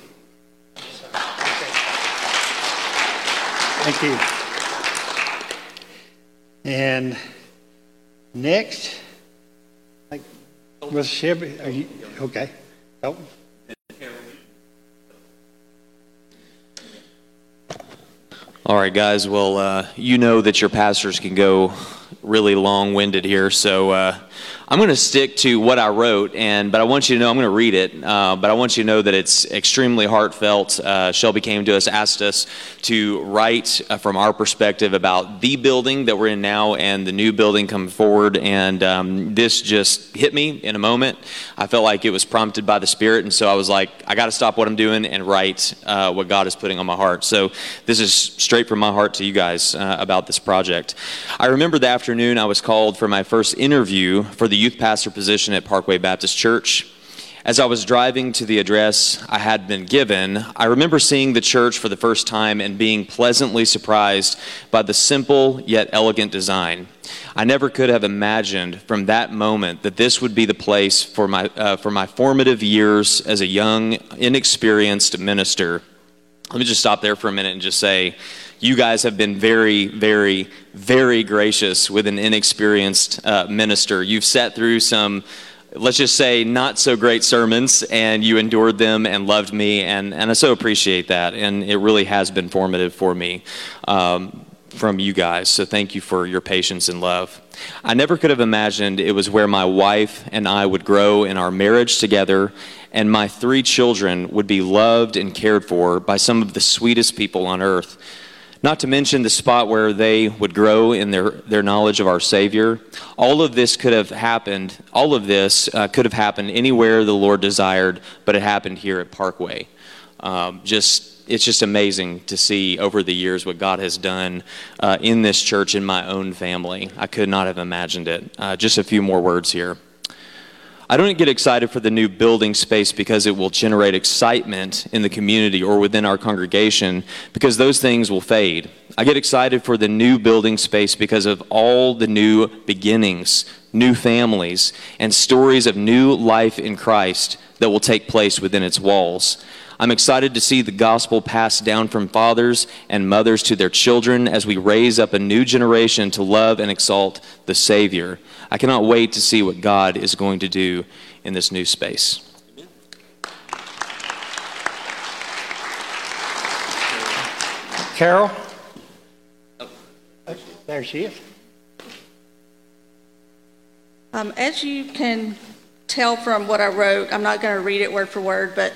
Thank you. And next, like, Mr. Shelby, are you, okay. Oh, All right, guys. Well, uh, you know that your pastors can go really long-winded here, so uh, I'm going to stick to what I wrote, and but I want you to know I'm going to read it. Uh, but I want you to know that it's extremely heartfelt. Uh, Shelby came to us, asked us to write uh, from our perspective about the building that we're in now and the new building coming forward, and um, this just hit me in a moment. I felt like it was prompted by the Spirit, and so I was like, I got to stop what I'm doing and write uh, what God is putting on my heart. So this is straight from my heart to you guys uh, about this project. I remember the afternoon I was called for my first interview for the youth pastor position at Parkway Baptist Church. As I was driving to the address I had been given, I remember seeing the church for the first time and being pleasantly surprised by the simple yet elegant design. I never could have imagined from that moment that this would be the place for my, uh, for my formative years as a young, inexperienced minister. Let me just stop there for a minute and just say, you guys have been very, very, very gracious with an inexperienced uh, minister. You've sat through some, let's just say, not so great sermons, and you endured them and loved me, and, and I so appreciate that. And it really has been formative for me. Um, from you guys, so thank you for your patience and love. I never could have imagined it was where my wife and I would grow in our marriage together, and my three children would be loved and cared for by some of the sweetest people on earth. Not to mention the spot where they would grow in their, their knowledge of our Savior. All of this could have happened, all of this uh, could have happened anywhere the Lord desired, but it happened here at Parkway. Um, just it's just amazing to see over the years what God has done uh, in this church in my own family. I could not have imagined it. Uh, just a few more words here. I don't get excited for the new building space because it will generate excitement in the community or within our congregation because those things will fade. I get excited for the new building space because of all the new beginnings, new families, and stories of new life in Christ that will take place within its walls. I'm excited to see the gospel passed down from fathers and mothers to their children as we raise up a new generation to love and exalt the Savior. I cannot wait to see what God is going to do in this new space. Carol? There she is. Um, as you can tell from what I wrote, I'm not going to read it word for word, but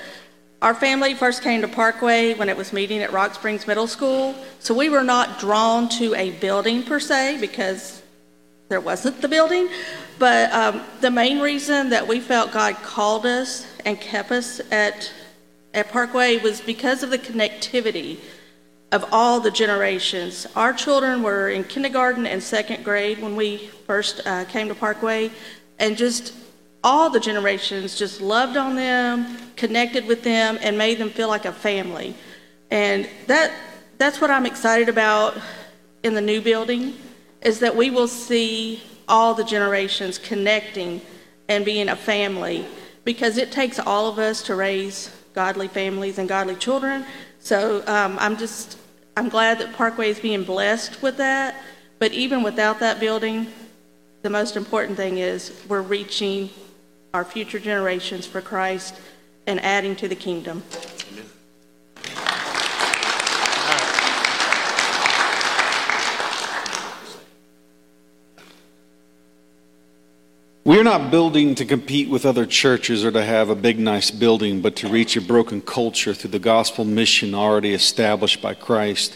our family first came to Parkway when it was meeting at Rock Springs Middle School. So we were not drawn to a building per se because there wasn't the building. But um, the main reason that we felt God called us and kept us at, at Parkway was because of the connectivity of all the generations. Our children were in kindergarten and second grade when we first uh, came to Parkway, and just all the generations just loved on them, connected with them, and made them feel like a family. And that that's what I'm excited about in the new building is that we will see all the generations connecting and being a family because it takes all of us to raise godly families and godly children. So um, I'm just I'm glad that Parkway is being blessed with that. But even without that building, the most important thing is we're reaching our future generations for Christ and adding to the kingdom. We are not building to compete with other churches or to have a big, nice building, but to reach a broken culture through the gospel mission already established by Christ.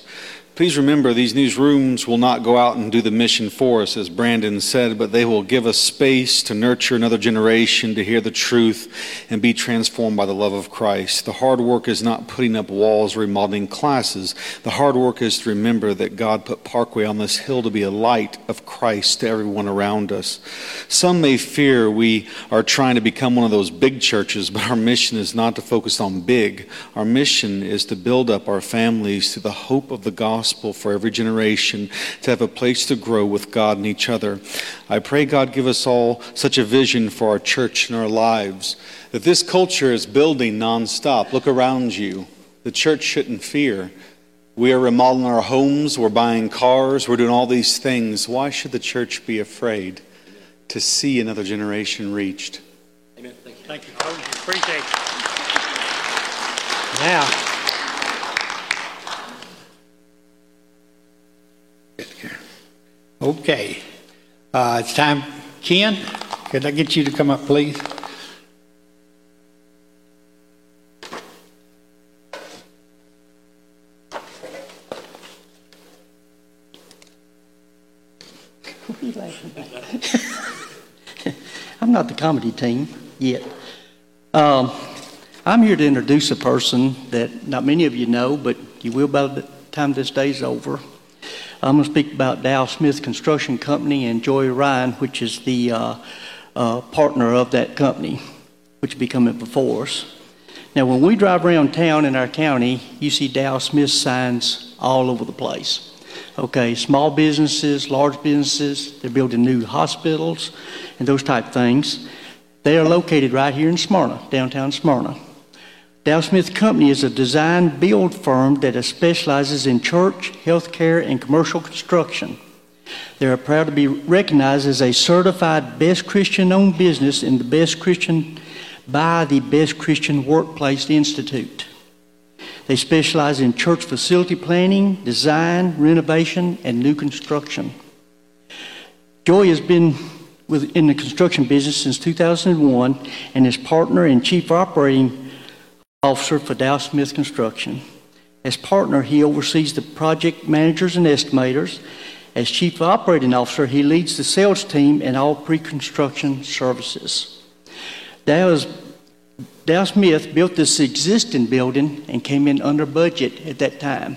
Please remember, these newsrooms will not go out and do the mission for us, as Brandon said, but they will give us space to nurture another generation to hear the truth and be transformed by the love of Christ. The hard work is not putting up walls, remodeling classes. The hard work is to remember that God put Parkway on this hill to be a light of Christ to everyone around us. Some may fear we are trying to become one of those big churches, but our mission is not to focus on big. Our mission is to build up our families to the hope of the gospel gospel for every generation to have a place to grow with God and each other. I pray God give us all such a vision for our church and our lives that this culture is building nonstop. Look around you. The church shouldn't fear. We are remodeling our homes, we're buying cars, we're doing all these things. Why should the church be afraid to see another generation reached? Amen. Thank you, Coach. Appreciate it. Now. Okay. Uh, it's time. Ken, could I get you to come up, please? <laughs> I'm not the comedy team yet. Um, I'm here to introduce a person that not many of you know, but you will by the time this day's over. I'm going to speak about Dow Smith Construction Company and Joey Ryan, which is the uh, uh, partner of that company, which will be before us. Now, when we drive around town in our county, you see Dow Smith signs all over the place. Okay, small businesses, large businesses, they're building new hospitals and those type things. They are located right here in Smyrna, downtown Smyrna. Dow Smith Company is a design build firm that specializes in church, healthcare, and commercial construction. They are proud to be recognized as a certified best Christian owned business in the best Christian by the Best Christian Workplace Institute. They specialize in church facility planning, design, renovation, and new construction. Joey has been in the construction business since 2001 and is partner and chief operating officer for Dow Smith Construction. As partner, he oversees the project managers and estimators. As chief operating officer, he leads the sales team and all pre construction services. Dow, Dow Smith built this existing building and came in under budget at that time.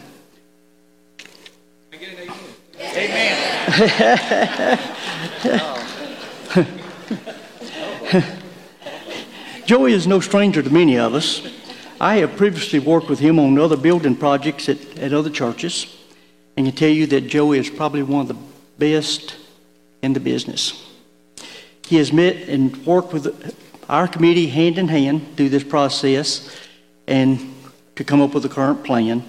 Amen. <laughs> Joey is no stranger to many of us. I have previously worked with him on other building projects at, at other churches, and can tell you that Joey is probably one of the best in the business. He has met and worked with our committee hand in hand through this process and to come up with a current plan.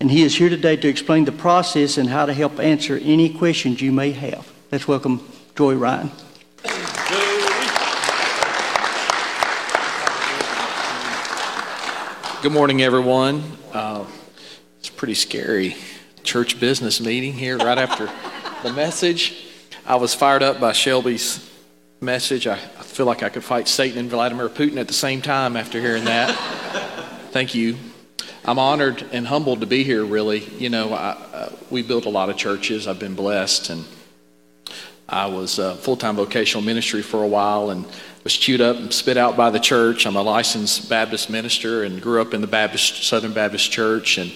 And he is here today to explain the process and how to help answer any questions you may have. Let's welcome Joey Ryan. Good morning, everyone. Uh, it's pretty scary church business meeting here right after the message. I was fired up by Shelby's message. I, I, feel like I could fight Satan and Vladimir Putin at the same time after hearing that. Thank you. I'm honored and humbled to be here, really. You know, I, uh, we built a lot of churches. I've been blessed, and I was uh, full time vocational ministry for a while and was chewed up and spit out by the church. I'm a licensed Baptist minister and grew up in the Baptist Southern Baptist Church and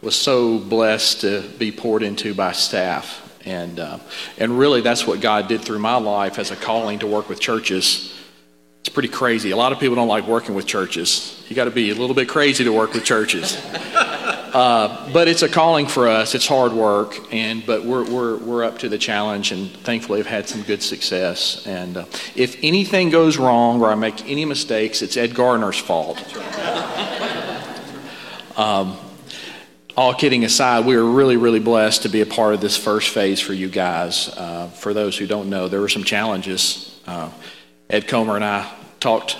was so blessed to be poured into by staff. And, uh, and really, that's what God did through my life as a calling to work with churches. It's pretty crazy. A lot of people don't like working with churches. You got to be a little bit crazy to work with churches. <laughs> Uh, but it's a calling for us. It's hard work, and but we're, we're, we're up to the challenge, and thankfully have had some good success. And uh, if anything goes wrong or I make any mistakes, it's Ed Garner's fault. <laughs> um, all kidding aside, we are really, really blessed to be a part of this first phase for you guys. Uh, for those who don't know, there were some challenges. Uh, Ed Comer and I talked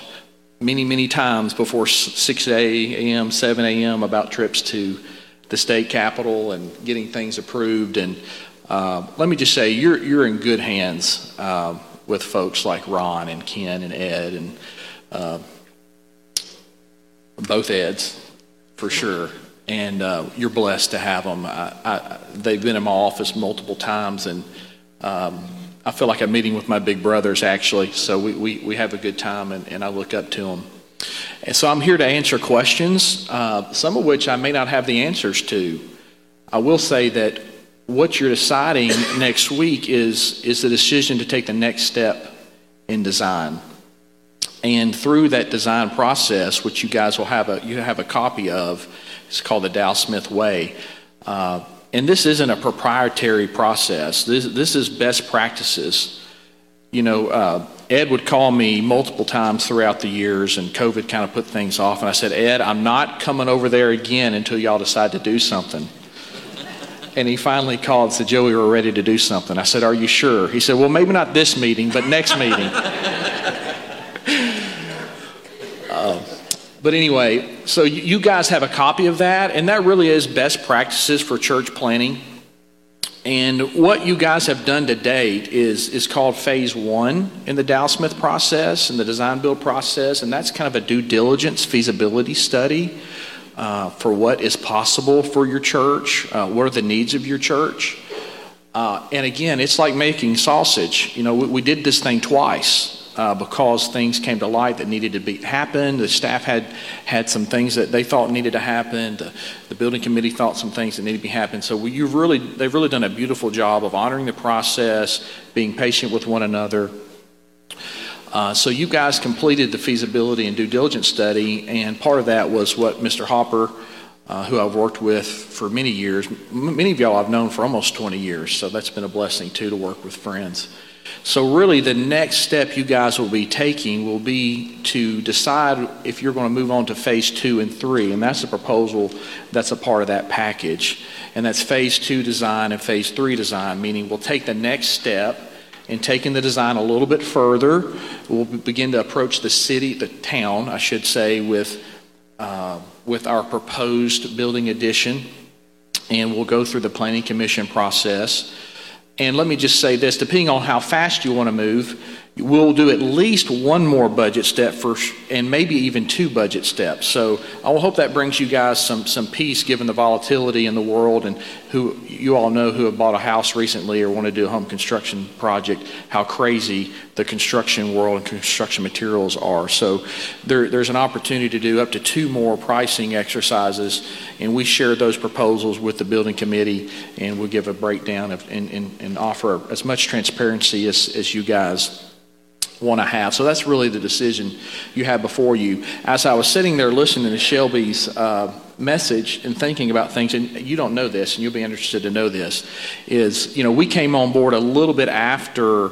many, many times before 6 a.m., 7 a.m. about trips to the state capitol and getting things approved. And uh, let me just say, you're, you're in good hands uh, with folks like Ron and Ken and Ed and uh, both Eds, for sure. And uh, you're blessed to have them. I, I, they've been in my office multiple times, and um, I feel like I'm meeting with my big brothers actually, so we, we, we have a good time and, and I look up to them. And so I'm here to answer questions, uh, some of which I may not have the answers to. I will say that what you're deciding <coughs> next week is, is the decision to take the next step in design. And through that design process, which you guys will have a, you have a copy of, it's called the Dow Smith Way. Uh, and this isn't a proprietary process. This, this is best practices. You know, uh, Ed would call me multiple times throughout the years, and COVID kind of put things off. And I said, Ed, I'm not coming over there again until y'all decide to do something. And he finally called and said, Joey, we're ready to do something. I said, Are you sure? He said, Well, maybe not this meeting, but next meeting. <laughs> but anyway, so you guys have a copy of that, and that really is best practices for church planning. And what you guys have done to date is, is called phase one in the Dow Smith process and the design build process, and that's kind of a due diligence feasibility study uh, for what is possible for your church, uh, what are the needs of your church. Uh, and again, it's like making sausage. You know, we, we did this thing twice uh, because things came to light that needed to be happen. The staff had had some things that they thought needed to happen. The, the building committee thought some things that needed to be happen. So you've really, they've really done a beautiful job of honoring the process, being patient with one another. Uh, so you guys completed the feasibility and due diligence study, and part of that was what Mr. Hopper. Uh, who I've worked with for many years. M- many of y'all I've known for almost 20 years, so that's been a blessing too to work with friends. So, really, the next step you guys will be taking will be to decide if you're going to move on to phase two and three. And that's a proposal that's a part of that package. And that's phase two design and phase three design, meaning we'll take the next step in taking the design a little bit further. We'll begin to approach the city, the town, I should say, with, uh, with our proposed building addition. And we'll go through the planning commission process. And let me just say this depending on how fast you want to move, we'll do at least one more budget step for, and maybe even two budget steps. So I hope that brings you guys some, some peace given the volatility in the world and who you all know who have bought a house recently or want to do a home construction project, how crazy the construction world and construction materials are. So there, there's an opportunity to do up to two more pricing exercises, and we share those proposals with the building committee, and we'll give a breakdown of, and, and, and offer as much transparency as, as you guys want to have. So that's really the decision you have before you. As I was sitting there listening to Shelby's uh, message and thinking about things, and you don't know this, and you'll be interested to know this, is, you know, we came on board a little bit after.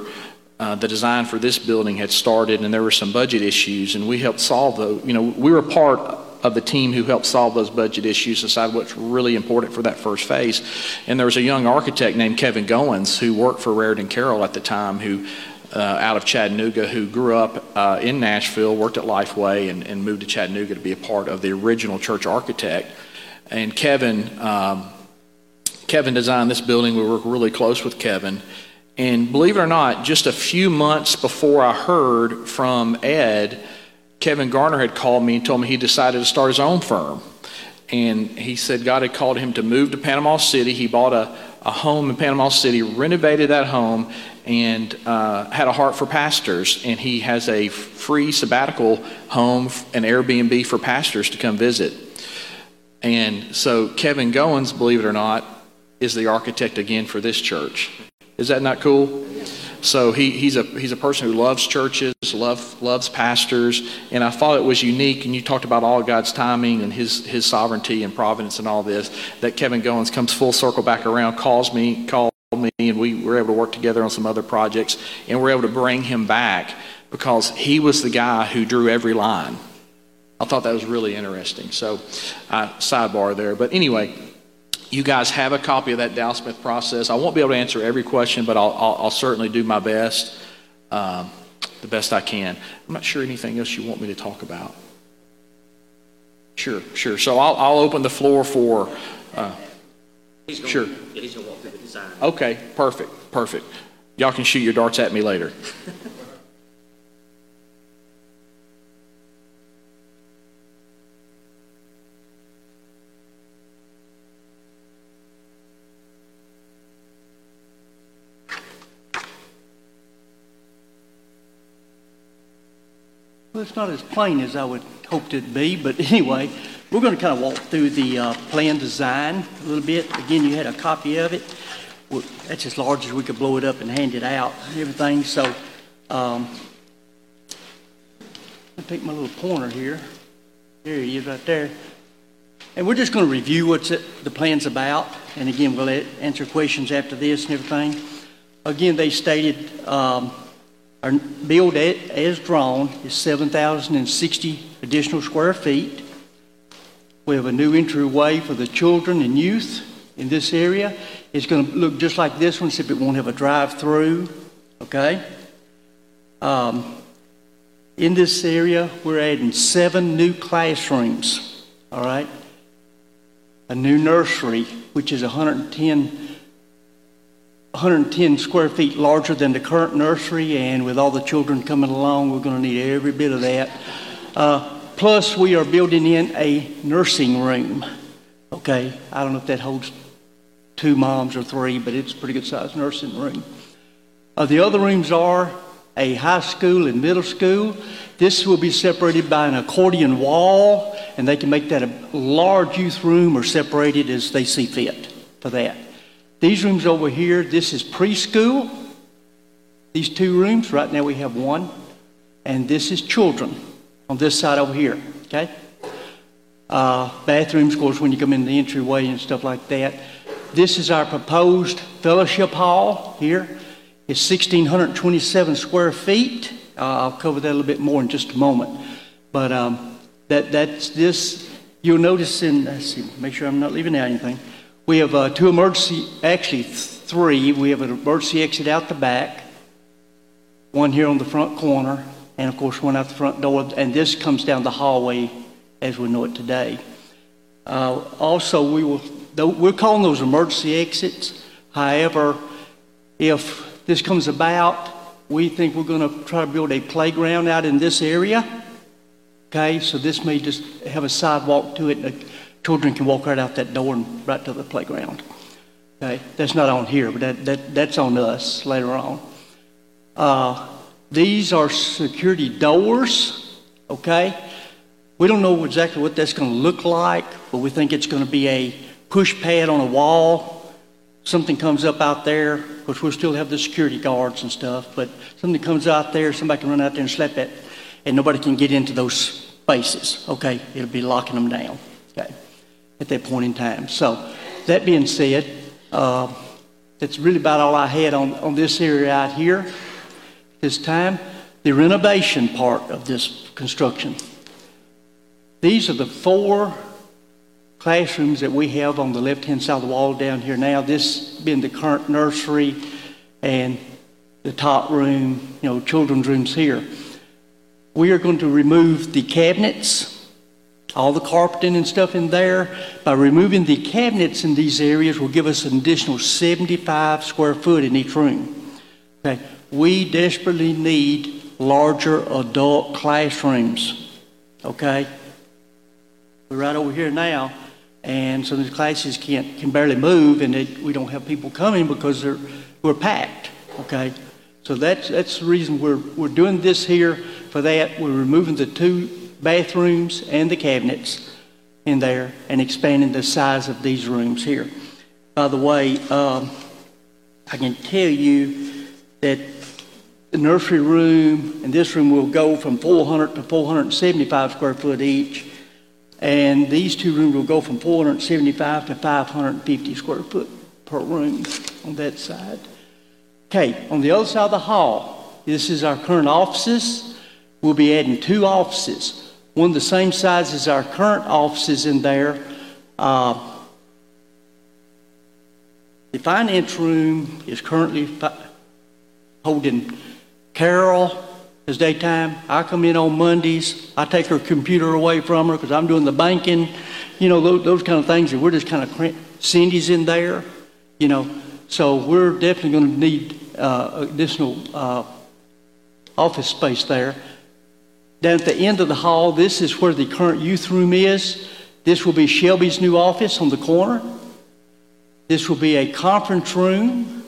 Uh, the design for this building had started, and there were some budget issues, and we helped solve those. You know, we were part of the team who helped solve those budget issues, decide what's really important for that first phase. And there was a young architect named Kevin Goins who worked for Raritan Carroll at the time, who uh, out of Chattanooga who grew up uh, in Nashville, worked at Lifeway, and, and, moved to Chattanooga to be a part of the original church architect. And Kevin, um, Kevin designed this building. We work really close with Kevin. And believe it or not, just a few months before I heard from Ed, Kevin Garner had called me and told me he decided to start his own firm. And he said God had called him to move to Panama City. He bought a, a home in Panama City, renovated that home, and uh, had a heart for pastors. And he has a free sabbatical home, an Airbnb for pastors to come visit. And so Kevin Goins, believe it or not, is the architect again for this church. Is that not cool? So he, he's, a, he's a person who loves churches, love, loves pastors, and I thought it was unique. And you talked about all God's timing and his, his sovereignty and providence and all this, that Kevin Goins comes full circle back around, calls me, calls me, and we were able to work together on some other projects, and we're able to bring him back because he was the guy who drew every line. I thought that was really interesting. So, uh, sidebar there. But anyway, you guys have a copy of that Dow Smith process. I won't be able to answer every question, but I'll, I'll, I'll certainly do my best, um, the best I can. I'm not sure anything else you want me to talk about. Sure, sure. So I'll, I'll open the floor for. Uh, He's gonna, Sure. Yeah, he's going to walk through the design. Okay, perfect, perfect. Y'all can shoot your darts at me later. <laughs> Well, it's not as plain as I would hoped it'd be, but <laughs> anyway, we're going to kind of walk through the uh, plan design a little bit. Again, you had a copy of it. That's as large as we could blow it up and hand it out and everything. So, um, I'll take my little pointer here. There he is right there. And we're just going to review what the plan's about. And again, we'll answer questions after this and everything. Again, they stated um, our build as drawn is 7,060 additional square feet. We have a new entryway for the children and youth in this area. It's going to look just like this one, except it won't have a drive-through. Okay. Um, in this area, we're adding seven new classrooms, all right? A new nursery, which is 110, 110 square feet larger than the current nursery, and with all the children coming along, we're going to need every bit of that. Uh, plus, we are building in a nursing room. Okay, I don't know if that holds two moms or three, but it's a pretty good sized nursing room. Uh, the other rooms are a high school and middle school. This will be separated by an accordion wall, and they can make that a large youth room or separated as they see fit for that. These rooms over here, this is preschool. These two rooms, right now we have one, and this is children on this side over here, okay? Uh, bathrooms, of course, when you come in the entryway and stuff like that. This is our proposed fellowship hall here. It's 1,627 square feet. Uh, I'll cover that a little bit more in just a moment. But um, that, that's this. You'll notice in, let's see, make sure I'm not leaving out anything. We have uh, two emergency, actually three. We have an emergency exit out the back, one here on the front corner, and of course one out the front door. And this comes down the hallway as we know it today. Uh, also, we will, we're calling those emergency exits. However, if this comes about, we think we're going to try to build a playground out in this area. Okay, so this may just have a sidewalk to it, and the children can walk right out that door and right to the playground. Okay, that's not on here, but that, that, that's on us later on. Uh, these are security doors, okay? We don't know exactly what that's going to look like, but we think it's going to be a push pad on a wall something comes up out there, of course, we'll still have the security guards and stuff, but something comes out there, somebody can run out there and slap it, and nobody can get into those spaces. Okay, it'll be locking them down. Okay, at that point in time. So, that being said, uh, that's really about all I had on, on this area out here. This time, the renovation part of this construction. These are the four classrooms that we have on the left hand side of the wall down here now. This being the current nursery and the top room, you know, children's rooms here. We are going to remove the cabinets, all the carpeting and stuff in there. By removing the cabinets in these areas will give us an additional 75 square foot in each room. Okay. We desperately need larger adult classrooms. Okay? We're right over here now and so the classes can't can barely move, and it, we don't have people coming because they're we're packed. Okay, so that's that's the reason we're we're doing this here. For that, we're removing the two bathrooms and the cabinets in there and expanding the size of these rooms here. By the way, um, I can tell you that the nursery room and this room will go from 400 to 475 square foot each and these two rooms will go from 475 to 550 square foot per room on that side. Okay, on the other side of the hall, this is our current offices. We'll be adding two offices, one the same size as our current offices in there. Uh, the finance room is currently holding Carol, is daytime. I come in on Mondays. I take her computer away from her because I'm doing the banking, you know, those, those kind of things. And we're just kind of, cramp. Cindy's in there, you know. So we're definitely going to need uh, additional uh, office space there. Down at the end of the hall, this is where the current youth room is. This will be Shelby's new office on the corner. This will be a conference room.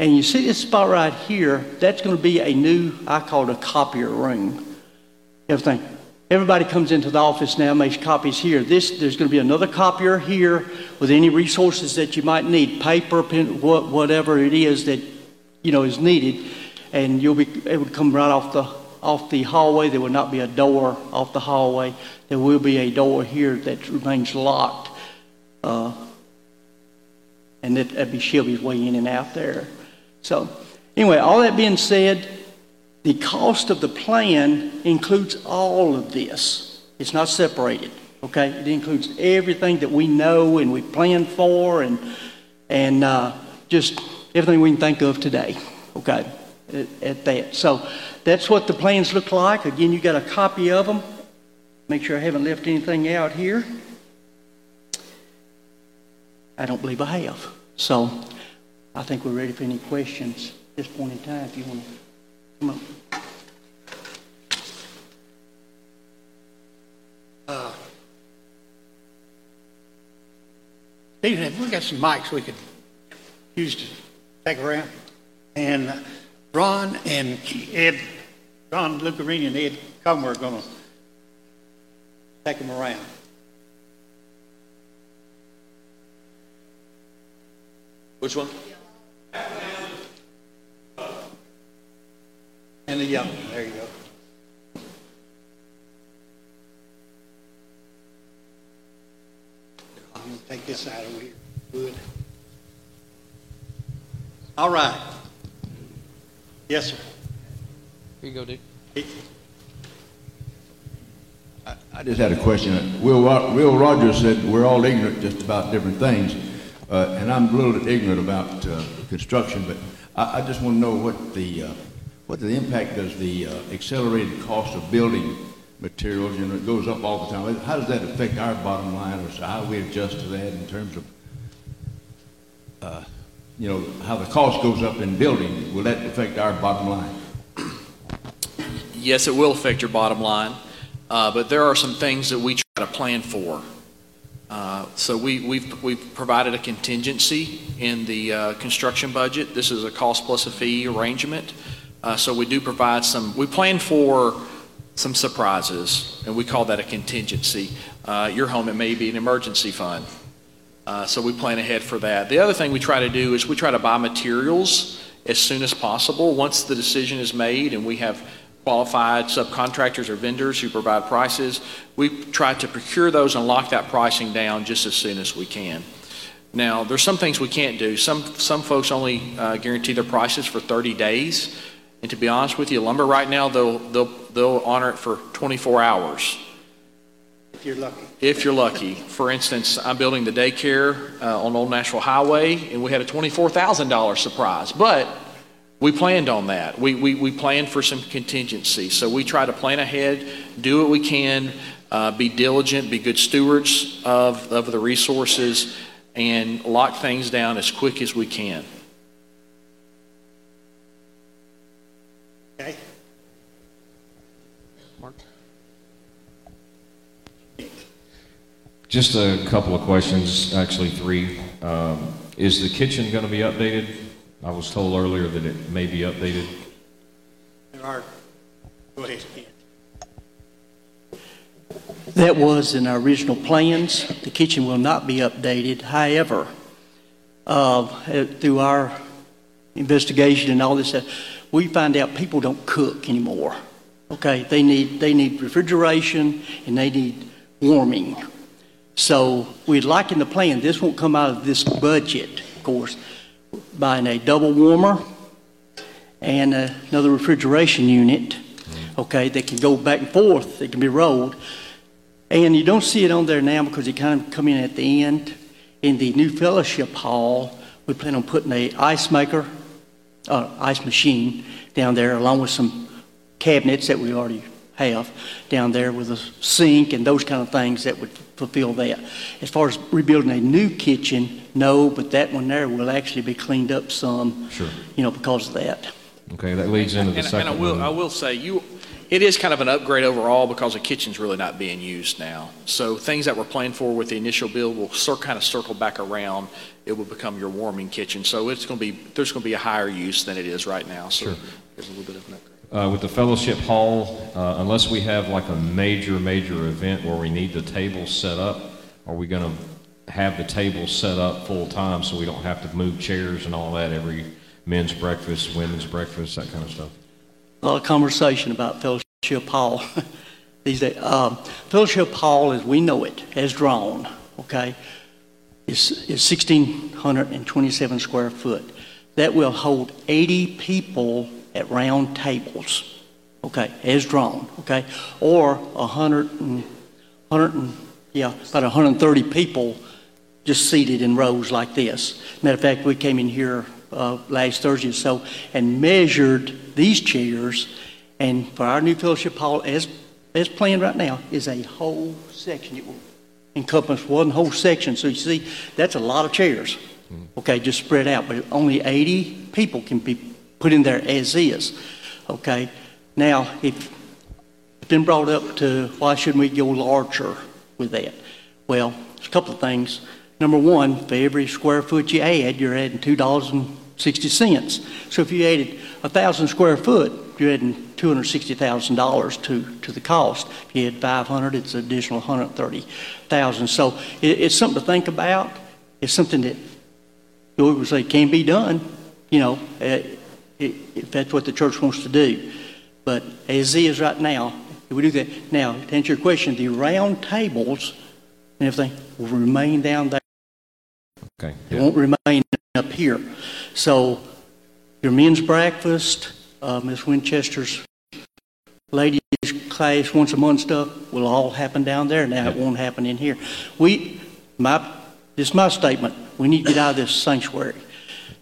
And you see this spot right here, that's going to be a new, I call it a copier room. Everything. Everybody comes into the office now, makes copies here. This, there's going to be another copier here with any resources that you might need, paper, pen, what, whatever it is that, you know, is needed. And you'll be able to come right off the, off the hallway. There will not be a door off the hallway. There will be a door here that remains locked. Uh, and that, that'd be Shelby's way in and out there. So, anyway, all that being said, the cost of the plan includes all of this. It's not separated, okay? It includes everything that we know and we plan for and, and uh, just everything we can think of today, okay? at, at that. So that's what the plans look like. Again, you got a copy of them. Make sure I haven't left anything out here. I don't believe I have. So I think we're ready for any questions at this point in time, if you want to come up. Uh, Stephen, have we got some mics we could use to take around? And Ron and Ed, Ron Lucarini and Ed Comer are going to take them around. Which one? And the young there you go. I'm going to take this out of here. Good. All right. Yes, sir. Here you go, Dick. I just had a question. Will, Will Rogers said we're all ignorant just about different things, uh, and I'm a little ignorant about uh, construction, but I, I just want to know what the, uh, what the impact does the uh, accelerated cost of building materials, you know, it goes up all the time. How does that affect our bottom line, or how we adjust to that in terms of, uh, you know, how the cost goes up in building? Will that affect our bottom line? Yes, it will affect your bottom line, uh, but there are some things that we try to plan for. Uh, so we, we've, we've provided a contingency in the uh, construction budget. This is a cost plus a fee arrangement. Uh, so we do provide some, we plan for some surprises, and we call that a contingency. Uh, your home, it may be an emergency fund. Uh, so we plan ahead for that. The other thing we try to do is we try to buy materials as soon as possible. Once the decision is made and we have qualified subcontractors or vendors who provide prices, we try to procure those and lock that pricing down just as soon as we can. Now, there's some things we can't do. Some, some folks only uh, guarantee their prices for 30 days. And to be honest with you, lumber right now, they'll, they'll, they'll honor it for 24 hours If you're lucky. if you're lucky. For instance, I'm building the daycare uh, on Old Nashville Highway, and we had a $24,000 surprise. But we planned on that. We, we, we planned for some contingency. So we try to plan ahead, do what we can, uh, be diligent, be good stewards of, of the resources, and lock things down as quick as we can. Okay? Mark? Just a couple of questions, actually three. Um, Is the kitchen going to be updated? I was told earlier that it may be updated. There are, go ahead, That was in our original plans. The kitchen will not be updated. However, uh, through our investigation and all this, uh, we find out people don't cook anymore. Okay, they need they need refrigeration and they need warming. So we'd like in the plan. This won't come out of this budget, of course. Buying a double warmer and another refrigeration unit. Okay, that can go back and forth. It can be rolled. And you don't see it on there now because it kind of come in at the end. In the new fellowship hall, we plan on putting a ice maker, uh, ice machine down there, along with some cabinets that we already have down there with a sink and those kind of things that would fulfill that. As far as rebuilding a new kitchen, no, but that one there will actually be cleaned up some, Sure. you know, because of that. Okay, that leads into the And, and I second will, I will say, you, it is kind of an upgrade overall because the kitchen's really not being used now. So things that were planned for with the initial build will cir- kind of circle back around. It will become your warming kitchen. So it's going to be, there's going to be a higher use than it is right now. So Sure. there's a little bit of an upgrade. Uh, With the fellowship hall, uh, unless we have like a major, major event where we need the tables set up, are we going to have the tables set up full-time so we don't have to move chairs and all that every men's breakfast, women's breakfast, that kind of stuff? a lot of conversation about Fellowship Hall <laughs> these days. Um, Fellowship Hall, as we know it, has drawn, okay, is, is 1,627 square foot. That will hold 80 people at round tables, okay, as drawn, okay, or 100 and, 100 and, yeah, about 130 people just seated in rows like this. Matter of fact, we came in here uh, last Thursday or so and measured these chairs. And for our new fellowship hall, as, as planned right now, is a whole section. It will encompass one whole section. So you see, that's a lot of chairs. Okay, just spread out, but only 80 people can be put in there as is. Okay, now if it's been brought up to why shouldn't we go larger with that? Well, a couple of things. Number one, for every square foot you add, you're adding two dollars and sixty cents. So if you added a thousand square foot, you're adding two hundred sixty thousand dollars to to the cost. If you add five hundred, it's an additional hundred thirty thousand. So it, it's something to think about. It's something that we would say can be done. You know, uh, if that's what the church wants to do. But as is right now, if we do that now, to answer your question, the round tables and everything will remain down there. Okay. It won't remain up here. So your men's breakfast, uh, Miss Winchester's ladies class once a month stuff will all happen down there. Now it won't happen in here. We, my, this is my statement. We need to get out of this sanctuary.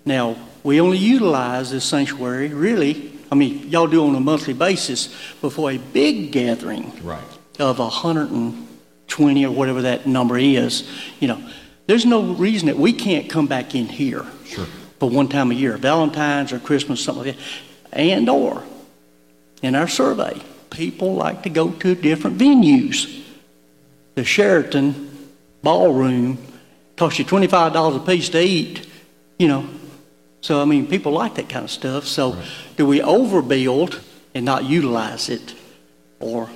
Now we only utilize this sanctuary really. I mean, y'all do on a monthly basis before a big gathering Right. of 120 or whatever that number is, you know, there's no reason that we can't come back in here Sure. for one time a year, Valentine's or Christmas, something like that. And or, in our survey, people like to go to different venues. The Sheraton Ballroom costs you $25 a piece to eat, you know. So, I mean, people like that kind of stuff. So, do we overbuild and not utilize it? Or,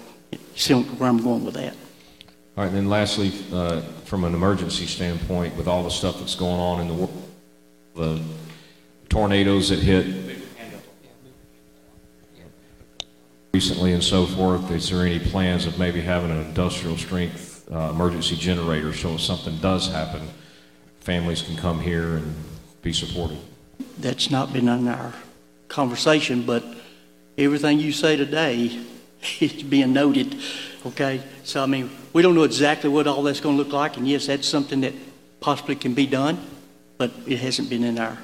see where I'm going with that? All right, and then lastly, uh, from an emergency standpoint, with all the stuff that's going on in the world, the tornadoes that hit recently and so forth, is there any plans of maybe having an industrial strength uh, emergency generator so if something does happen, families can come here and be supported? That's not been in our conversation, but everything you say today <laughs> is being noted. Okay? So, I mean, we don't know exactly what all that's going to look like, and yes, that's something that possibly can be done, but it hasn't been in our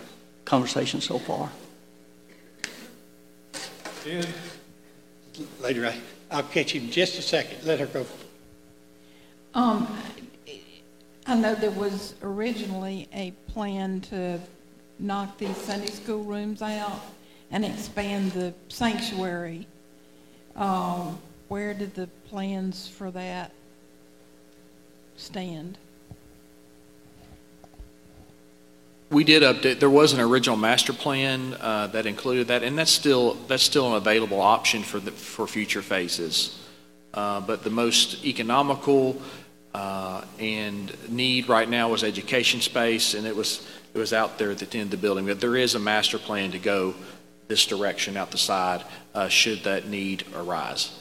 conversation so far. Ed, Later, I- I'll catch you in just a second. Let her go. Um, I know there was originally a plan to knock these Sunday school rooms out and expand the sanctuary. Um, where did the plans for that stand? We did update, there was an original master plan uh, that included that, and that's still, that's still an available option for, the, for future phases. Uh, But the most economical uh, and need right now was education space, and it was, it was out there at the end of the building. But there is a master plan to go this direction out the side, uh, should that need arise.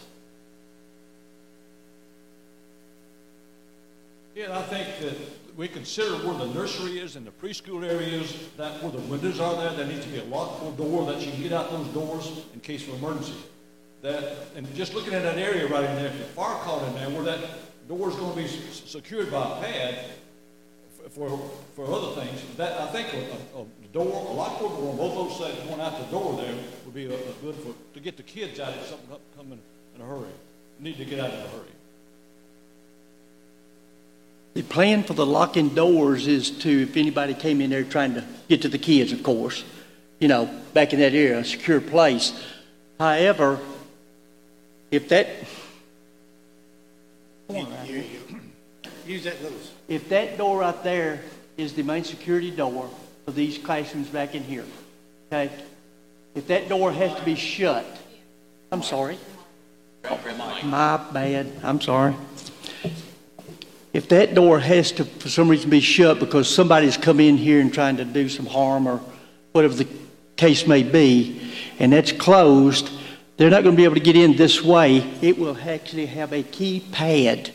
Yeah, I think that we consider where the nursery is and the preschool area is, that where the windows are there, there needs to be a lockable door that you can get out those doors in case of emergency. That, and just looking at that area right in there, if the fire caught in there, where that door is gonna be secured by a pad for, for other things, that, I think a, a, a door, a lockable door on both those sides going out the door there would be a, a good for, to get the kids out if something come- come in, in a hurry, need to get out in a hurry. The plan for the locking doors is to, if anybody came in there trying to get to the kids, of course, you know, back in that area, a secure place. However, if that, Use that little, if that door right there is the main security door for these classrooms back in here, okay? If that door has to be shut, I'm sorry. My bad, I'm sorry. If that door has to, for some reason, be shut because somebody's come in here and trying to do some harm or whatever the case may be, and that's closed, they're not going to be able to get in this way. It will actually have a keypad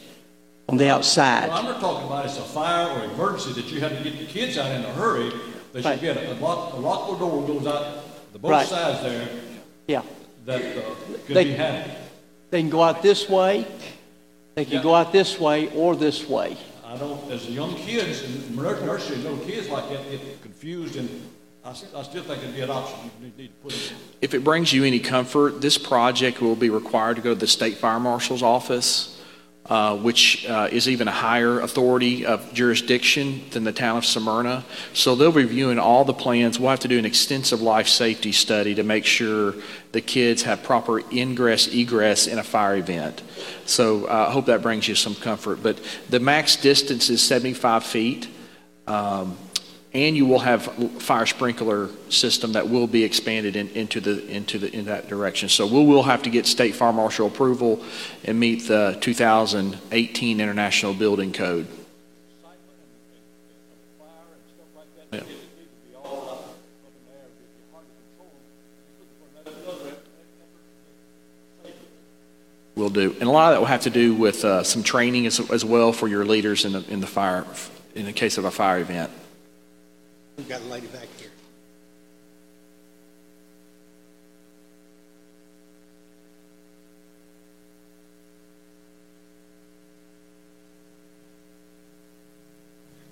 on the outside. Well, I'm not talking about it's a fire or emergency that you have to get the kids out in a hurry. They Right. should get a, a lock, a lockable door goes out the both Right. sides there Yeah. that, uh, could They- be handy. They can go out this way, they can go out this way or this way. I don't, as young kids in nursery, little kids like that get confused and I still think it'd be an option you need, need to put in. If it brings you any comfort, this project will be required to go to the state fire marshal's office, uh, which uh, is even a higher authority of jurisdiction than the town of Smyrna. So they'll be reviewing all the plans. We'll have to do an extensive life safety study to make sure the kids have proper ingress, egress in a fire event. So uh, I hope that brings you some comfort. But the max distance is 75 feet. Um, and you will have fire sprinkler system that will be expanded in, into the into the in that direction. So we will we'll have to get state fire marshal approval and meet the 2018 International Building Code. Yeah. Will do, and a lot of that will have to do with uh, some training as, as well for your leaders in the in the fire in the case of a fire event. We've got a lady back here.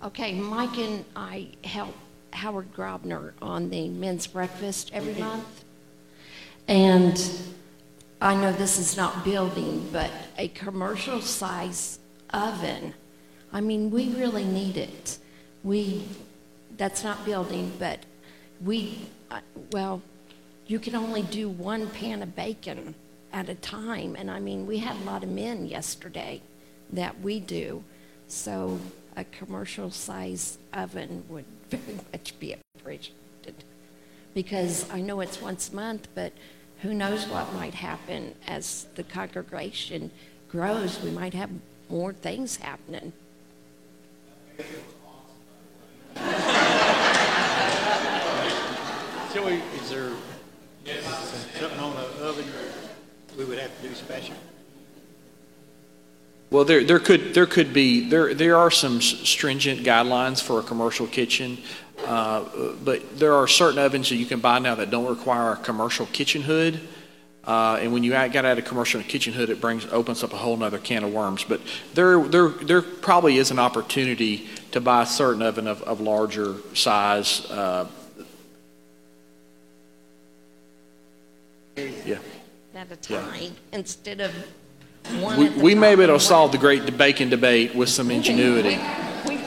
Okay, Mike and I help Howard Grobner on the men's breakfast every month. And I know this is not building, but a commercial size oven, I mean, we really need it. We, that's not building, but we, uh, well, you can only do one pan of bacon at a time. And I mean, we had a lot of men yesterday that we do. So a commercial size oven would <laughs> very much be appreciated. Because I know it's once a month, but who knows what might happen as the congregation grows. We might have more things happening. Joey, is there something on the oven we would have to do special? Well, there, there could there could be there there are some stringent guidelines for a commercial kitchen, uh, but there are certain ovens that you can buy now that don't require a commercial kitchen hood. Uh, and when you got add a commercial kitchen hood, it brings opens up a whole other can of worms. But there there there probably is an opportunity to buy a certain oven of, of larger size. Uh, yeah. At a time instead of one We, at the we may be able to solve the great bacon debate with some ingenuity,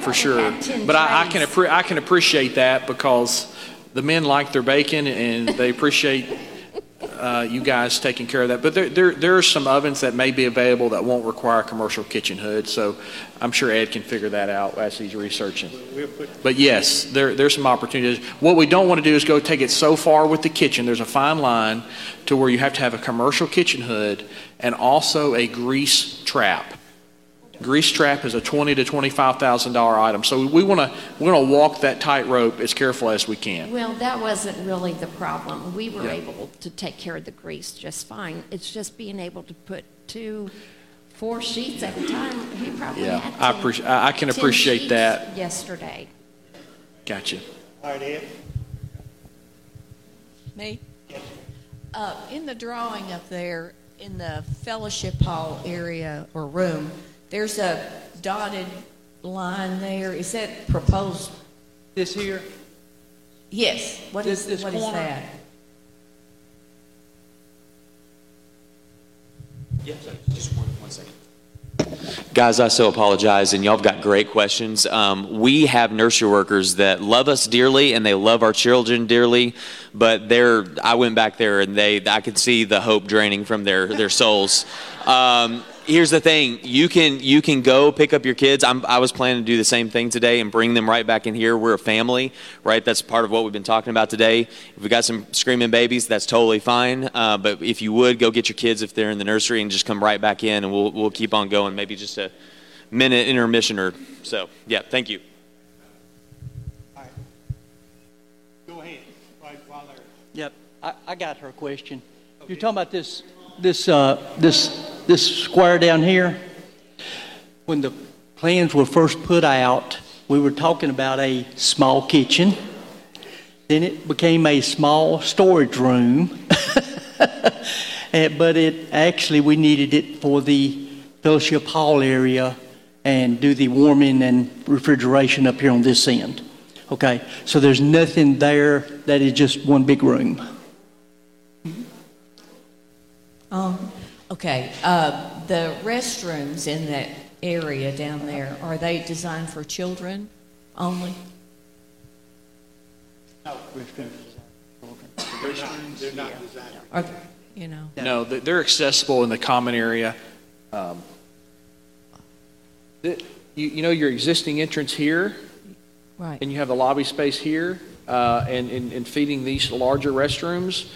for sure. But I, I can appre- I can appreciate that because the men like their bacon and they appreciate uh, you guys taking care of that. But there, there there are some ovens that may be available that won't require a commercial kitchen hood. So I'm sure Ed can figure that out as he's researching. But yes, there, there's some opportunities. What we don't want to do is go take it so far with the kitchen. There's a fine line to where you have to have a commercial kitchen hood and also a grease trap. Grease trap is a twenty to twenty-five thousand dollar item. So we want to we want to walk that tightrope as careful as we can. Well, that wasn't really the problem. We were Yeah. able to take care of the grease just fine. It's just being able to put two, four sheets at a time. He probably Yeah, had I 10 appreciate I I can appreciate that. Yesterday. Gotcha. all right, Ed? Me? Uh, in the drawing up there, in the fellowship hall area or room, there's a dotted line there. Is that proposed? This here? Yes. What This- is, this what is corner? that? Yeah, just one, one second. Guys, I so apologize, and y'all have got great questions. Um, we have nursery workers that love us dearly, and they love our children dearly. But they're, I went back there, and they, I could see the hope draining from their their souls. Um, here's the thing: you can you can go pick up your kids. I'm, I was planning to do the same thing today and bring them right back in here. We're a family, right? That's part of what we've been talking about today. If we got some screaming babies, that's totally fine. Uh, but if you would go get your kids if they're in the nursery and just come right back in, and we'll we'll keep on going. Maybe just a minute intermission or so. Yeah, thank you. Go ahead, right while. Yep, I, I got her question. You're talking about this, this, uh, this, this square down here? When the plans were first put out, we were talking about a small kitchen. Then it became a small storage room. <laughs> Eh, But it, actually, we needed it for the fellowship hall area and do the warming and refrigeration up here on this end. Okay, so there's nothing there that is just one big room. Um, okay, uh, the restrooms in that area down there, are they designed for children only? No, restrooms. They're not designed. Are, you know? No, they- they're accessible in the common area. Um, You, you know your existing entrance here? Right. And you have the lobby space here, uh, and, and and feeding these larger restrooms.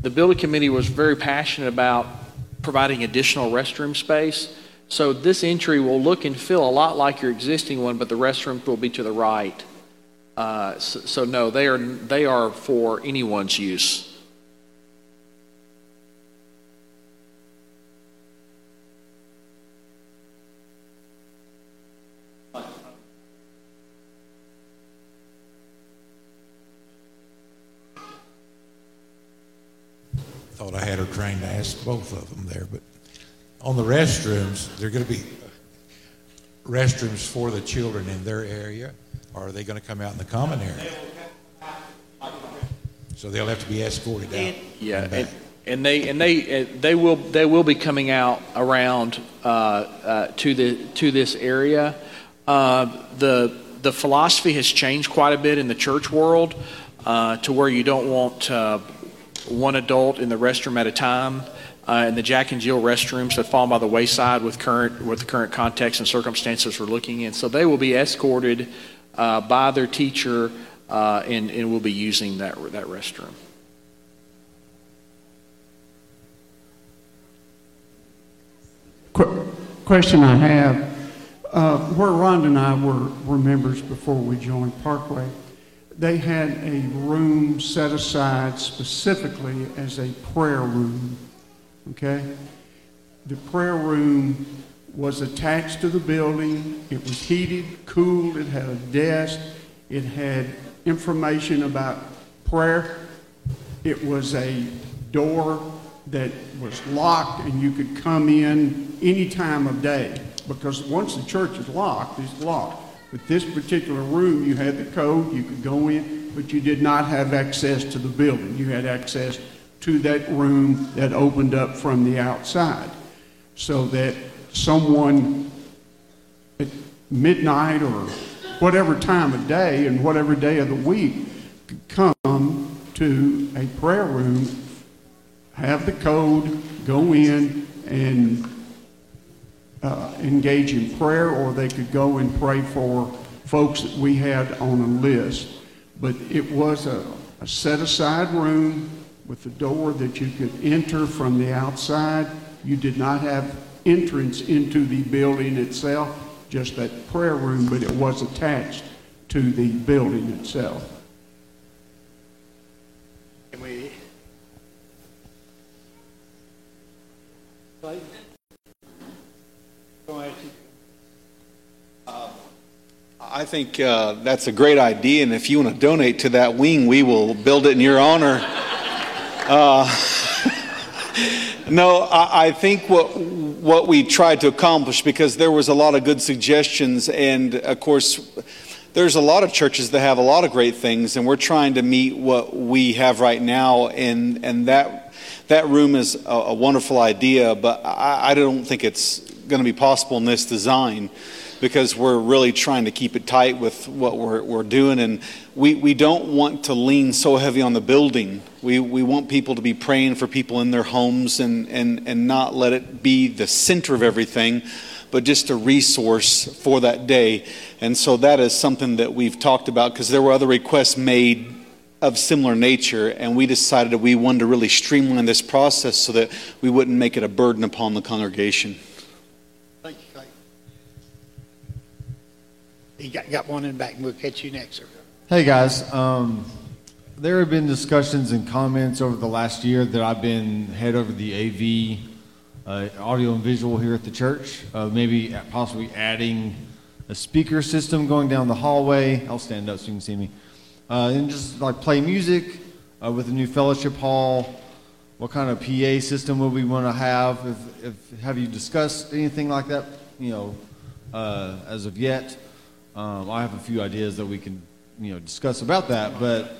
The building committee was very passionate about providing additional restroom space. So this entry will look and feel a lot like your existing one, but the restroom will be to the right. Uh, So so no, they are, they are for anyone's use. Thought I had her ask both of them there, but on the restrooms, they're going to be restrooms for the children in their area, or are they going to come out in the common area? So they'll have to be escorted out. Yeah, and, and they and they uh, they will they will be coming out around uh, uh, to the to this area. Uh, the the philosophy has changed quite a bit in the church world uh, to where you don't want uh, one adult in the restroom at a time. Uh, and the Jack and Jill restrooms have fallen by the wayside with current with the current context and circumstances we're looking in. So they will be escorted uh, by their teacher uh, and and will be using that that restroom. Qu- Question I have, uh, where Rhonda and I were, were members before we joined Parkway, they had a room set aside specifically as a prayer room, okay? The prayer room was attached to the building. It was heated, cooled, it had a desk, it had information about prayer. It was a door that was locked and you could come in any time of day because once the church is locked, it's locked. But this particular room, you had the code, you could go in, but you did not have access to the building. You had access to that room that opened up from the outside so that someone at midnight or whatever time of day and whatever day of the week could come to a prayer room, have the code, go in and uh, engage in prayer, or they could go and pray for folks that we had on a list. But it was a, a set aside room with a door that you could enter from the outside. You did not have entrance into the building itself, just that prayer room, but it was attached to the building itself. Can we? Go ahead. I think uh, that's a great idea, and if you want to donate to that wing, we will build it in your honor. Uh, <laughs> no, I, I think what what we tried to accomplish because there was a lot of good suggestions, and of course, there's a lot of churches that have a lot of great things, and we're trying to meet what we have right now, and and that that room is a, a wonderful idea, but I, I don't think it's going to be possible in this design because we're really trying to keep it tight with what we're, we're doing. And we, we don't want to lean so heavy on the building. We, we want people to be praying for people in their homes and, and, and not let it be the center of everything, but just a resource for that day. And so that is something that we've talked about because there were other requests made of similar nature, and we decided that we wanted to really streamline this process so that we wouldn't make it a burden upon the congregation. Thank you, Clay. You got, got one in the back, and we'll catch you next, sir. Hey guys, um, there have been discussions and comments over the last year that I've been head over the AV, uh, audio and visual here at the church. Uh, maybe possibly adding a speaker system going down the hallway. I'll stand up so you can see me, uh, and just like play music uh, with the new fellowship hall. What kind of PA system would we want to have? If, if have you discussed anything like that? You know, uh, as of yet. Um, I have a few ideas that we can you know, discuss about that, but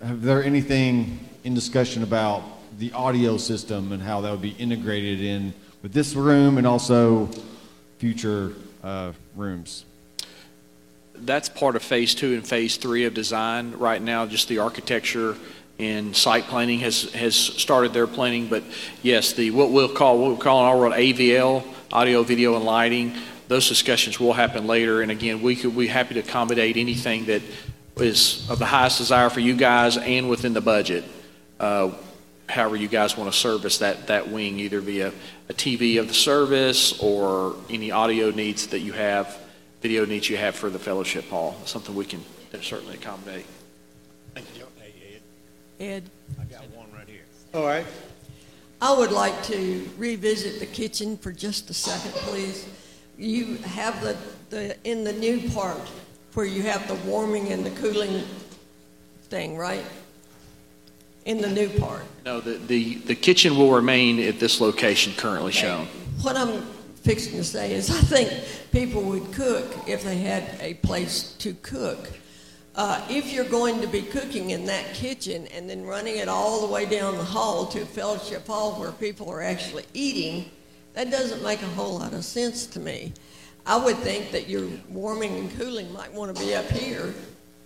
have there anything in discussion about the audio system and how that would be integrated in with this room and also future uh, rooms? That's part of phase two and phase three of design. Right now, just the architecture and site planning has, has started their planning. But yes, the what we'll call what we're calling our world AVL, audio, video, and lighting. Those discussions will happen later. And again, we could be happy to accommodate anything that is of the highest desire for you guys and within the budget. Uh, however you guys want to service that, that wing, either via a TV of the service or any audio needs that you have, video needs you have for the fellowship hall. Something we can certainly accommodate. Thank you, Ed. Ed, I got one right here. All right. I would like to revisit the kitchen for just a second, please. You have the, the, in the new part where you have the warming and the cooling thing, right? In the new part. No, the, the, the kitchen will remain at this location currently shown. What I'm fixing to say is <laughs> I think people would cook if they had a place to cook. Uh, if you're going to be cooking in that kitchen and then running it all the way down the hall to fellowship hall where people are actually eating, that doesn't make a whole lot of sense to me. I would think that your warming and cooling might want to be up here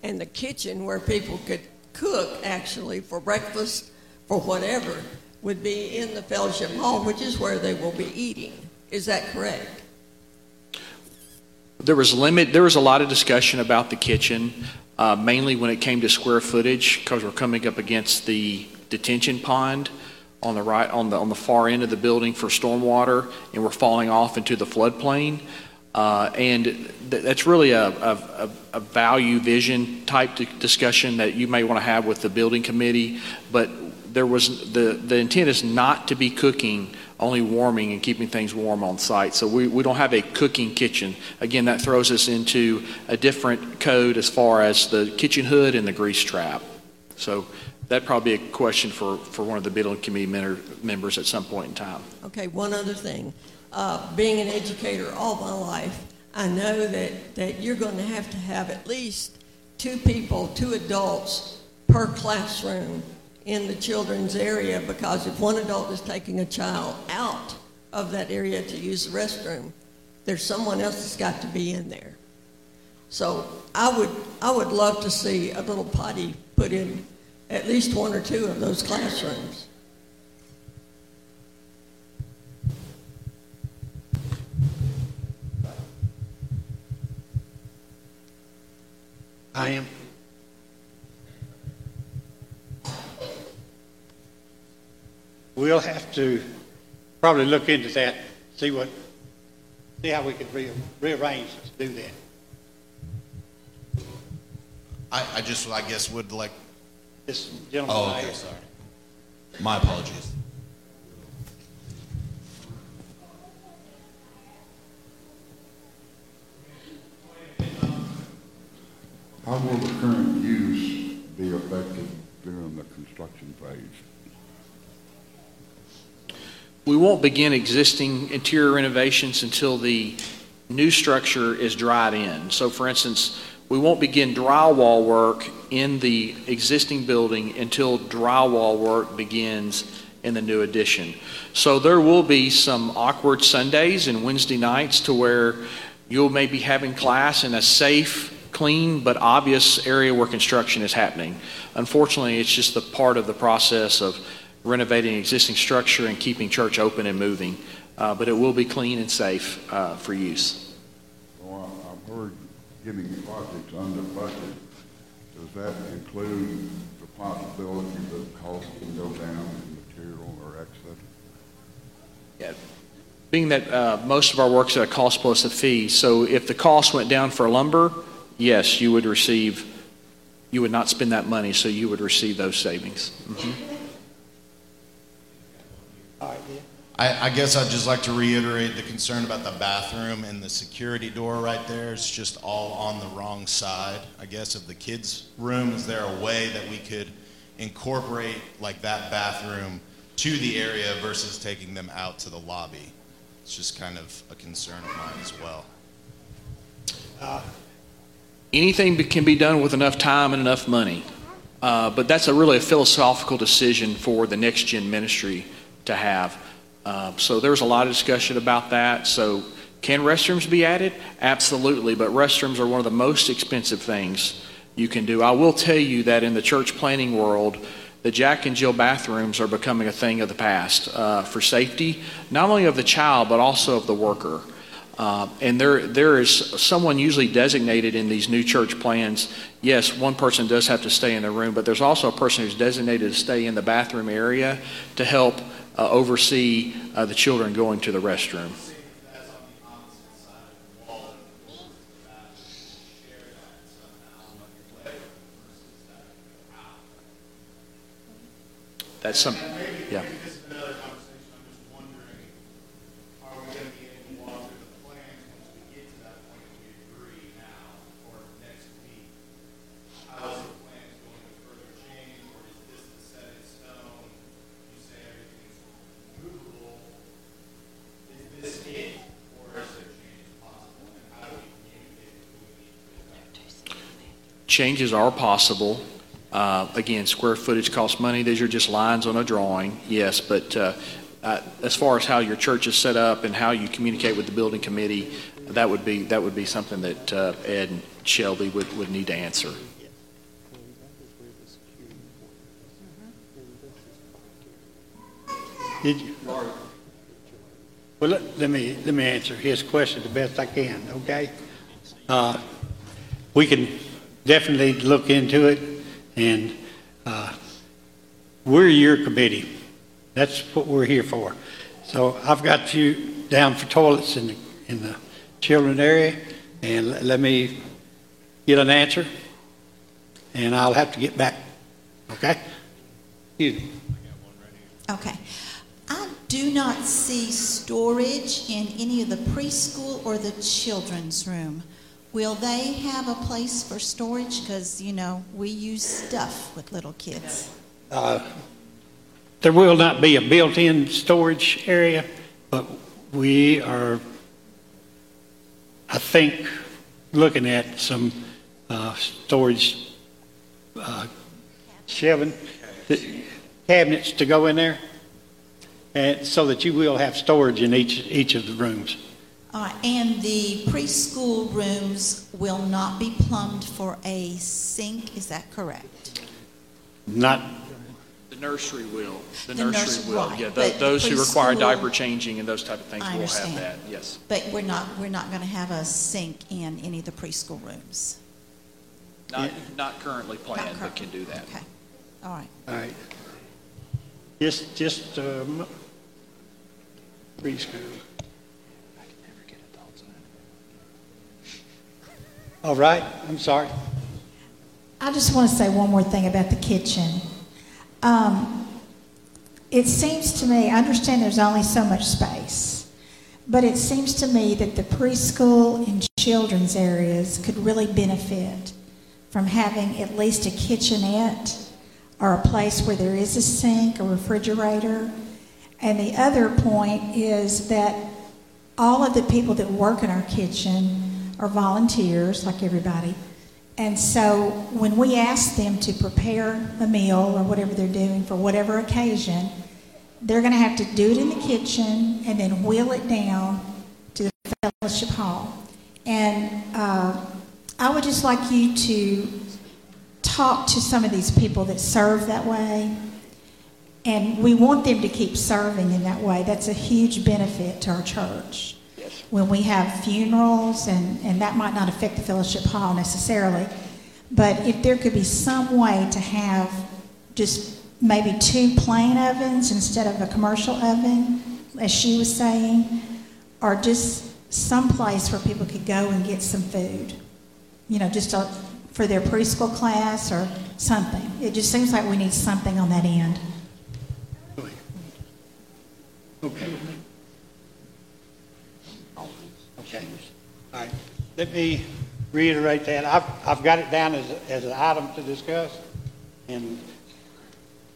and the kitchen where people could cook actually for breakfast, for whatever, would be in the fellowship hall, which is where they will be eating. Is that correct? There was limit. There was a lot of discussion about the kitchen, uh, mainly when it came to square footage, because we're coming up against the detention pond on the right on the on the far end of the building for stormwater, and we're falling off into the floodplain. Uh, and th- that's really a, a, a value vision type discussion that you may want to have with the building committee. But there was the, the intent is not to be cooking, only warming and keeping things warm on site. So we, we don't have a cooking kitchen. Again, that throws us into a different code as far as the kitchen hood and the grease trap. So that'd probably be a question for, for one of the building committee members at some point in time. Okay, one other thing uh, being an educator all my life, I know that, that you're going to have to have at least two people, two adults per classroom in the children's area because if one adult is taking a child out of that area to use the restroom, there's someone else that's got to be in there. So I would, I would love to see a little potty put in at least one or two of those classrooms. I am. We'll have to probably look into that, see what, see how we could re- rearrange to do that. I, I just, I guess, would like. This gentleman. Oh, okay, sorry. My apologies. How will the current use be affected during the construction phase? We won't begin existing interior renovations until the new structure is dried in. So, for instance, we won't begin drywall work in the existing building until drywall work begins in the new addition. So there will be some awkward Sundays and Wednesday nights to where you'll maybe having class in a safe clean but obvious area where construction is happening. Unfortunately, it's just a part of the process of renovating existing structure and keeping church open and moving. Uh, but it will be clean and safe uh, for use. Getting projects under budget. Does that include the possibility that costs can go down in material or etc.? Yeah. Being that uh, most of our work's at a cost plus a fee, so if the cost went down for lumber, yes, you would receive, you would not spend that money, so you would receive those savings. Mm-hmm. I, I, guess I'd just like to reiterate the concern about the bathroom and the security door right there. It's just all on the wrong side, I guess, of the kids' room. Is there a way that we could incorporate like that bathroom to the area versus taking them out to the lobby? It's just kind of a concern of mine as well. Uh, anything can be done with enough time and enough money. Uh, but that's a really a philosophical decision for the next gen ministry to have. Uh, so there's a lot of discussion about that. So can restrooms be added? Absolutely, but restrooms are one of the most expensive things you can do. I will tell you that in the church planning world, the Jack and Jill bathrooms are becoming a thing of the past uh, for safety, not only of the child, but also of the worker. Uh, and there, there is someone usually designated in these new church plans. Yes, one person does have to stay in the room, but there's also a person who's designated to stay in the bathroom area to help uh, oversee uh, the children going to the restroom. That's some, yeah. Changes are possible. Uh, again, square footage costs money. These are just lines on a drawing, yes, but uh, uh, as far as how your church is set up and how you communicate with the building committee, that would be that would be something that uh, Ed and Shelby would, would need to answer. Did you? Well, let, let me, let me answer his question the best I can, okay? Uh, we can definitely look into it, and uh, we're your committee. That's what we're here for. So I've got you down for toilets in the, in the children area, and let, let me get an answer, and I'll have to get back, okay? You. Okay. I do not see storage in any of the preschool or the children's room. Will they have a place for storage? Because, you know, we use stuff with little kids. Uh, There will not be a built-in storage area, but we are, I think, looking at some uh, storage uh, shelving, cabinets to go in there, and so that you will have storage in each, each of the rooms. Uh, and the preschool rooms will not be plumbed for a sink, is that correct? Not, The nursery will. The, The nursery nurse- will. right, Yeah, but those who require preschool- diaper changing and those type of things I will have understand. that. Yes. But we're not, we're not going to have a sink in any of the preschool rooms. Not, not currently planned, but can do that. Okay. All right. all right. Just, just, um, preschool. All right, I'm sorry. I just want to say one more thing about the kitchen. Um, it seems to me, I understand there's only so much space, but it seems to me that the preschool and children's areas could really benefit from having at least a kitchenette or a place where there is a sink, a refrigerator. And the other point is that all of the people that work in our kitchen are volunteers, like everybody. And so when we ask them to prepare a meal or whatever they're doing for whatever occasion, they're going to have to do it in the kitchen and then wheel it down to the fellowship hall. And uh, I would just like you to talk to some of these people that serve that way. And we want them to keep serving in that way. That's a huge benefit to our church when we have funerals, and, and that might not affect the fellowship hall necessarily, but if there could be some way to have just maybe two plain ovens instead of a commercial oven, as she was saying, or just some place where people could go and get some food, you know, just a, for their preschool class or something. It just seems like we need something on that end. Okay changed. All right, let me reiterate that. I've, I've got it down as, as an item to discuss and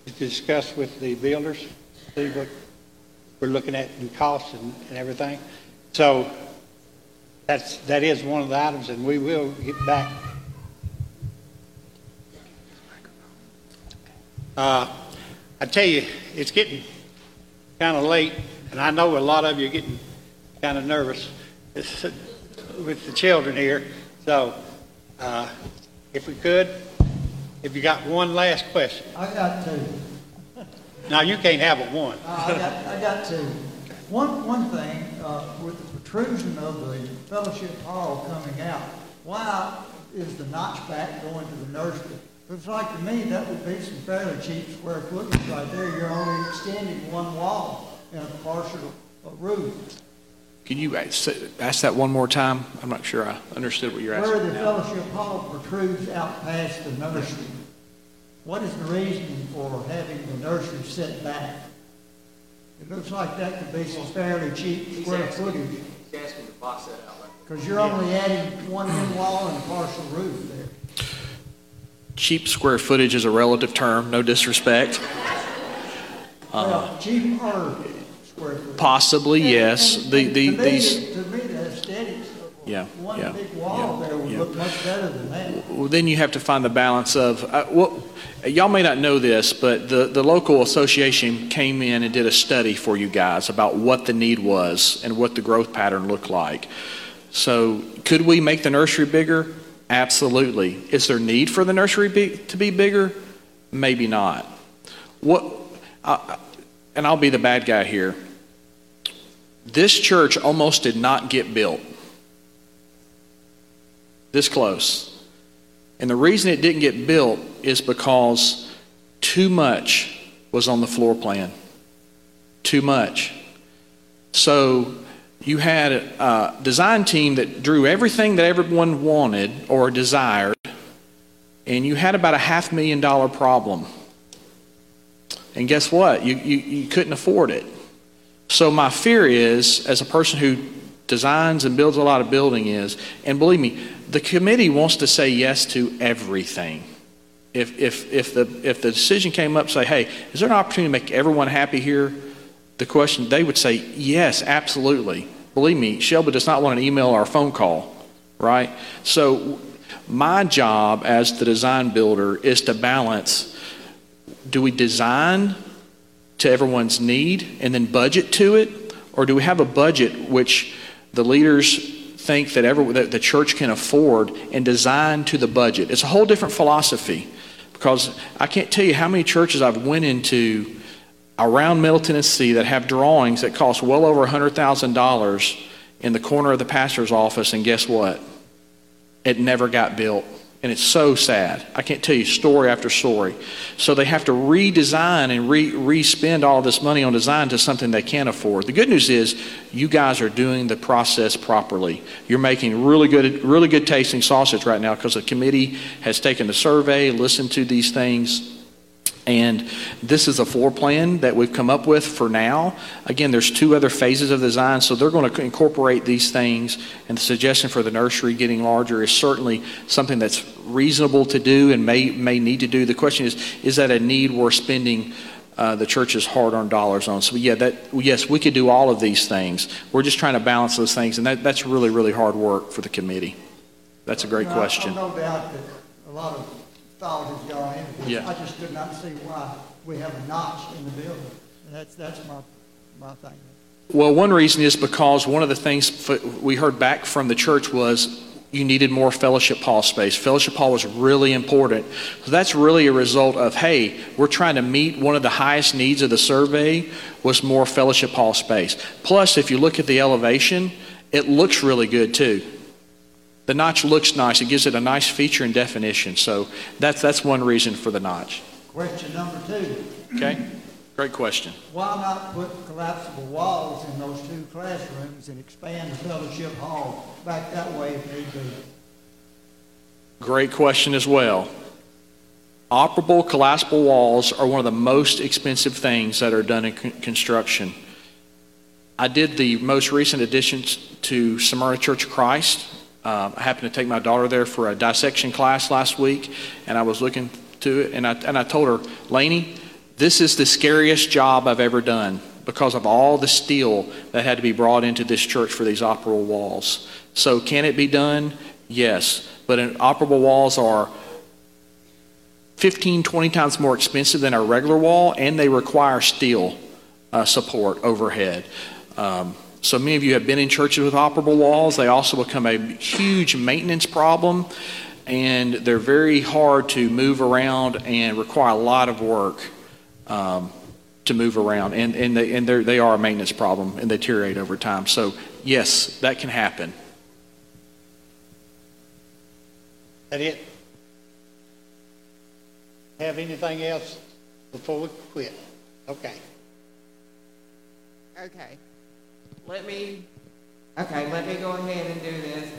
to discuss with the builders, see what we're looking at in costs and, and everything. So that's, that is one of the items, and we will get back. Uh, I tell you, it's getting kind of late, and I know a lot of you are getting kind of nervous with the children here. So, uh, if we could, if you got one last question. I got two. Now, you can't have a one. Uh, I got, I got two. One, one thing, uh, with the protrusion of the fellowship hall coming out, why is the notch back going to the nursery? Looks like to me that would be some fairly cheap square footage right there. You're only extending one wall and a partial uh, roof. Can you ask ask that one more time? I'm not sure I understood what you're asking. Where the fellowship hall protrudes out past the nursery, what is the reason for having the nursery set back? It looks like that could be some fairly cheap square footage, He's asking to box that out. because you're only adding one end wall and a partial roof there. Cheap square footage is a relative term, no disrespect. Uh, Well, cheap or footage. Possibly, yes. The, the, To me, these, To me, the aesthetics yeah, one yeah. big wall there would look much better than that. Well, then you have to find the balance of, uh, well, y'all may not know this, but the, the local association came in and did a study for you guys about what the need was and what the growth pattern looked like. So, could we make the nursery bigger? Absolutely. Is there need for the nursery be, to be bigger? Maybe not. What, uh, and I'll be the bad guy here. This church almost did not get built. This close. And the reason it didn't get built is because too much was on the floor plan. Too much. So you had a design team that drew everything that everyone wanted or desired, and you had about a half million dollar problem. And guess what? You, you, you couldn't afford it. So my fear is, as a person who designs and builds a lot of building is, and believe me, the committee wants to say yes to everything. If, if, if, the, if the decision came up, say, hey, is there an opportunity to make everyone happy here? The question, they would say, yes, absolutely. Believe me, Shelby does not want an email or a phone call, right? So my job as the design builder is to balance, do we design to everyone's need and then budget to it? Or do we have a budget which the leaders think that, every, that the church can afford and design to the budget? It's a whole different philosophy because I can't tell you how many churches I've went into around Middle Tennessee that have drawings that cost well over $100,000 in the corner of the pastor's office, and guess what? It never got built. And it's so sad. I can't tell you story after story. So they have to redesign and re, re-spend all this money on design to something they can't afford. The good news is you guys are doing the process properly. You're making really good, really good tasting sausage right now because the committee has taken the survey, listened to these things, and this is a floor plan that we've come up with for now. Again, there's two other phases of design, so they're going to incorporate these things. And the suggestion for the nursery getting larger is certainly something that's reasonable to do and may, may need to do. The question is, is that a need worth spending uh, the church's hard-earned dollars on? So yeah, that yes, we could do all of these things. We're just trying to balance those things, and that, that's really, really hard work for the committee. That's a great question. No doubt that a lot of thought has gone into this. Yeah. I just could not see why we have a notch in the building. And that's, that's my, my thing. Well, one reason is because one of the things we heard back from the church was you needed more fellowship hall space. Fellowship hall was really important. So that's really a result of, hey, we're trying to meet one of the highest needs of the survey was more fellowship hall space. Plus, if you look at the elevation, it looks really good too. The notch looks nice. It gives it a nice feature and definition. So that's, that's one reason for the notch. Question number two. Okay? Great question. Why not put collapsible walls in those two classrooms and expand the fellowship hall back that way if need be? Great question as well. Operable collapsible walls are one of the most expensive things that are done in con- construction. I did the most recent additions to Smyrna Church of Christ. Uh, I happened to take my daughter there for a dissection class last week, and I was looking to it, and I, and I told her, Laney, this is the scariest job I've ever done because of all the steel that had to be brought into this church for these operable walls. So, can it be done? Yes. But operable walls are 15, 20 times more expensive than a regular wall, and they require steel uh, support overhead. Um, so many of you have been in churches with operable walls. They also become a huge maintenance problem, and they're very hard to move around and require a lot of work um, to move around. And, and, they, and they are a maintenance problem and they deteriorate over time. So, yes, that can happen. That it? Have anything else before we quit? Okay. Okay. Let me, okay, let me go ahead and do this.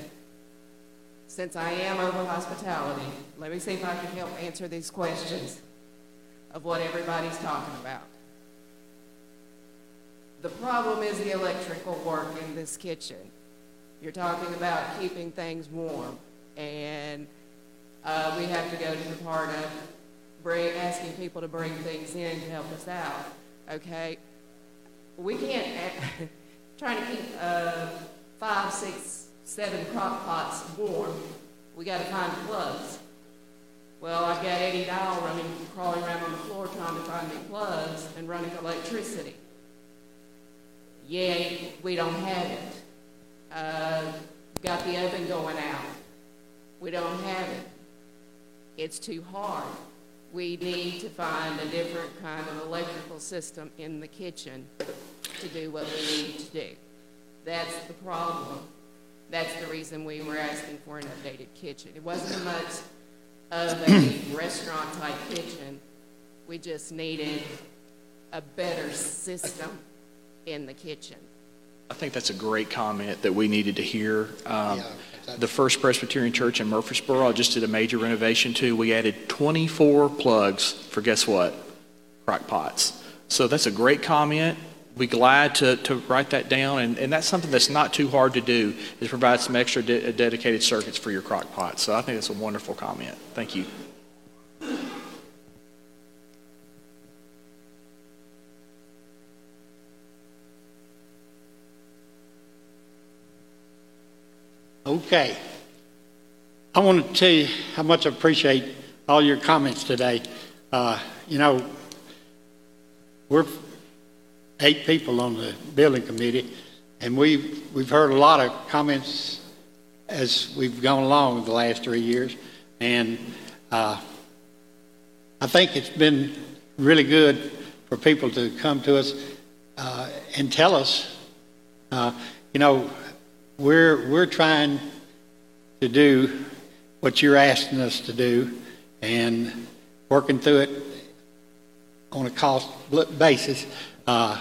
Since I am over hospitality, let me see if I can help answer these questions of what everybody's talking about. The problem is the electrical work in this kitchen. You're talking about keeping things warm, and uh, we have to go to the part of bring, asking people to bring things in to help us out. Okay, we can't. <laughs> trying to keep uh, five, six, seven crock pots warm, we got to find plugs. Well, I've got Eddie Dial running, crawling around on the floor trying to find me plugs and running electricity. Yeah, we don't have it. Uh, got the oven going out. We don't have it. It's too hard. We need to find a different kind of electrical system in the kitchen to do what we need to do. That's the problem. That's the reason we were asking for an updated kitchen. It wasn't much of a <coughs> restaurant type kitchen. We just needed a better system in the kitchen. I think that's a great comment that we needed to hear. Um, the First Presbyterian Church in Murfreesboro, I just did a major renovation too. We added 24 plugs for guess what? Crock pots. So that's a great comment be glad to, to write that down. And, and that's something that's not too hard to do, is provide some extra de- dedicated circuits for your crock pot. So I think that's a wonderful comment. Thank you. Okay. I want to tell you how much I appreciate all your comments today. Uh, you know, we're eight people on the building committee, and we've, we've heard a lot of comments as we've gone along the last three years. And uh, I think it's been really good for people to come to us uh, and tell us, uh, you know, we're, we're trying to do what you're asking us to do and working through it on a cost basis. Uh,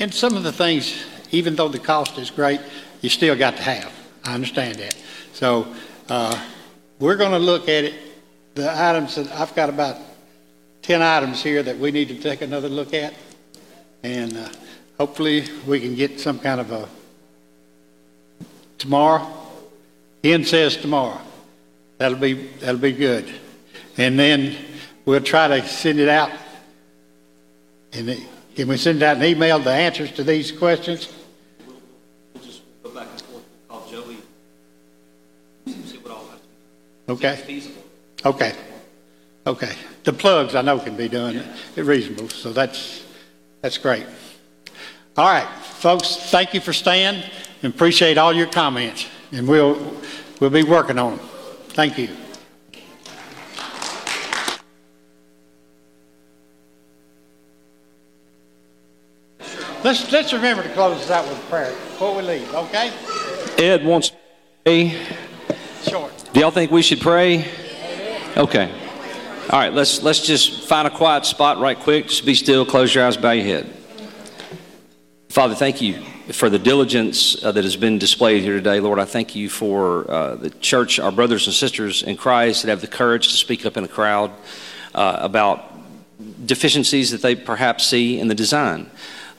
and some of the things, even though the cost is great, you still got to have. I understand that. So uh, we're going to look at it. The items that I've got about 10 items here that we need to take another look at. And uh, hopefully we can get some kind of a tomorrow. Ian says tomorrow. That'll be that'll be good. And then we'll try to send it out. And it, can we send out an email the answers to these questions? We'll just go back and forth, call Joey, see what all. Okay. feasible. Okay. Okay. The plugs I know can be done yeah. reasonable, so that's that's great. All right, folks, thank you for staying and appreciate all your comments. And we'll we'll be working on them. Thank you. Let's, let's remember to close this out with prayer before we leave, okay? Ed wants to pray. Short. Do y'all think we should pray? Okay. All right, let's, let's just find a quiet spot right quick. Just be still, close your eyes, bow your head. Father, thank you for the diligence uh, that has been displayed here today. Lord, I thank you for uh, the church, our brothers and sisters in Christ that have the courage to speak up in a crowd uh, about deficiencies that they perhaps see in the design.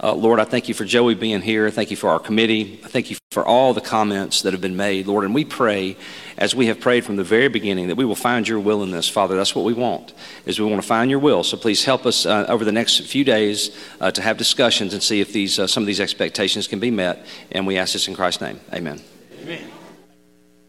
Uh, Lord, I thank you for Joey being here. Thank you for our committee. Thank you for all the comments that have been made, Lord. And we pray, as we have prayed from the very beginning, that we will find your will in this, Father. That's what we want, is we want to find your will. So please help us uh, over the next few days uh, to have discussions and see if these uh, some of these expectations can be met. And we ask this in Christ's name. Amen. Amen.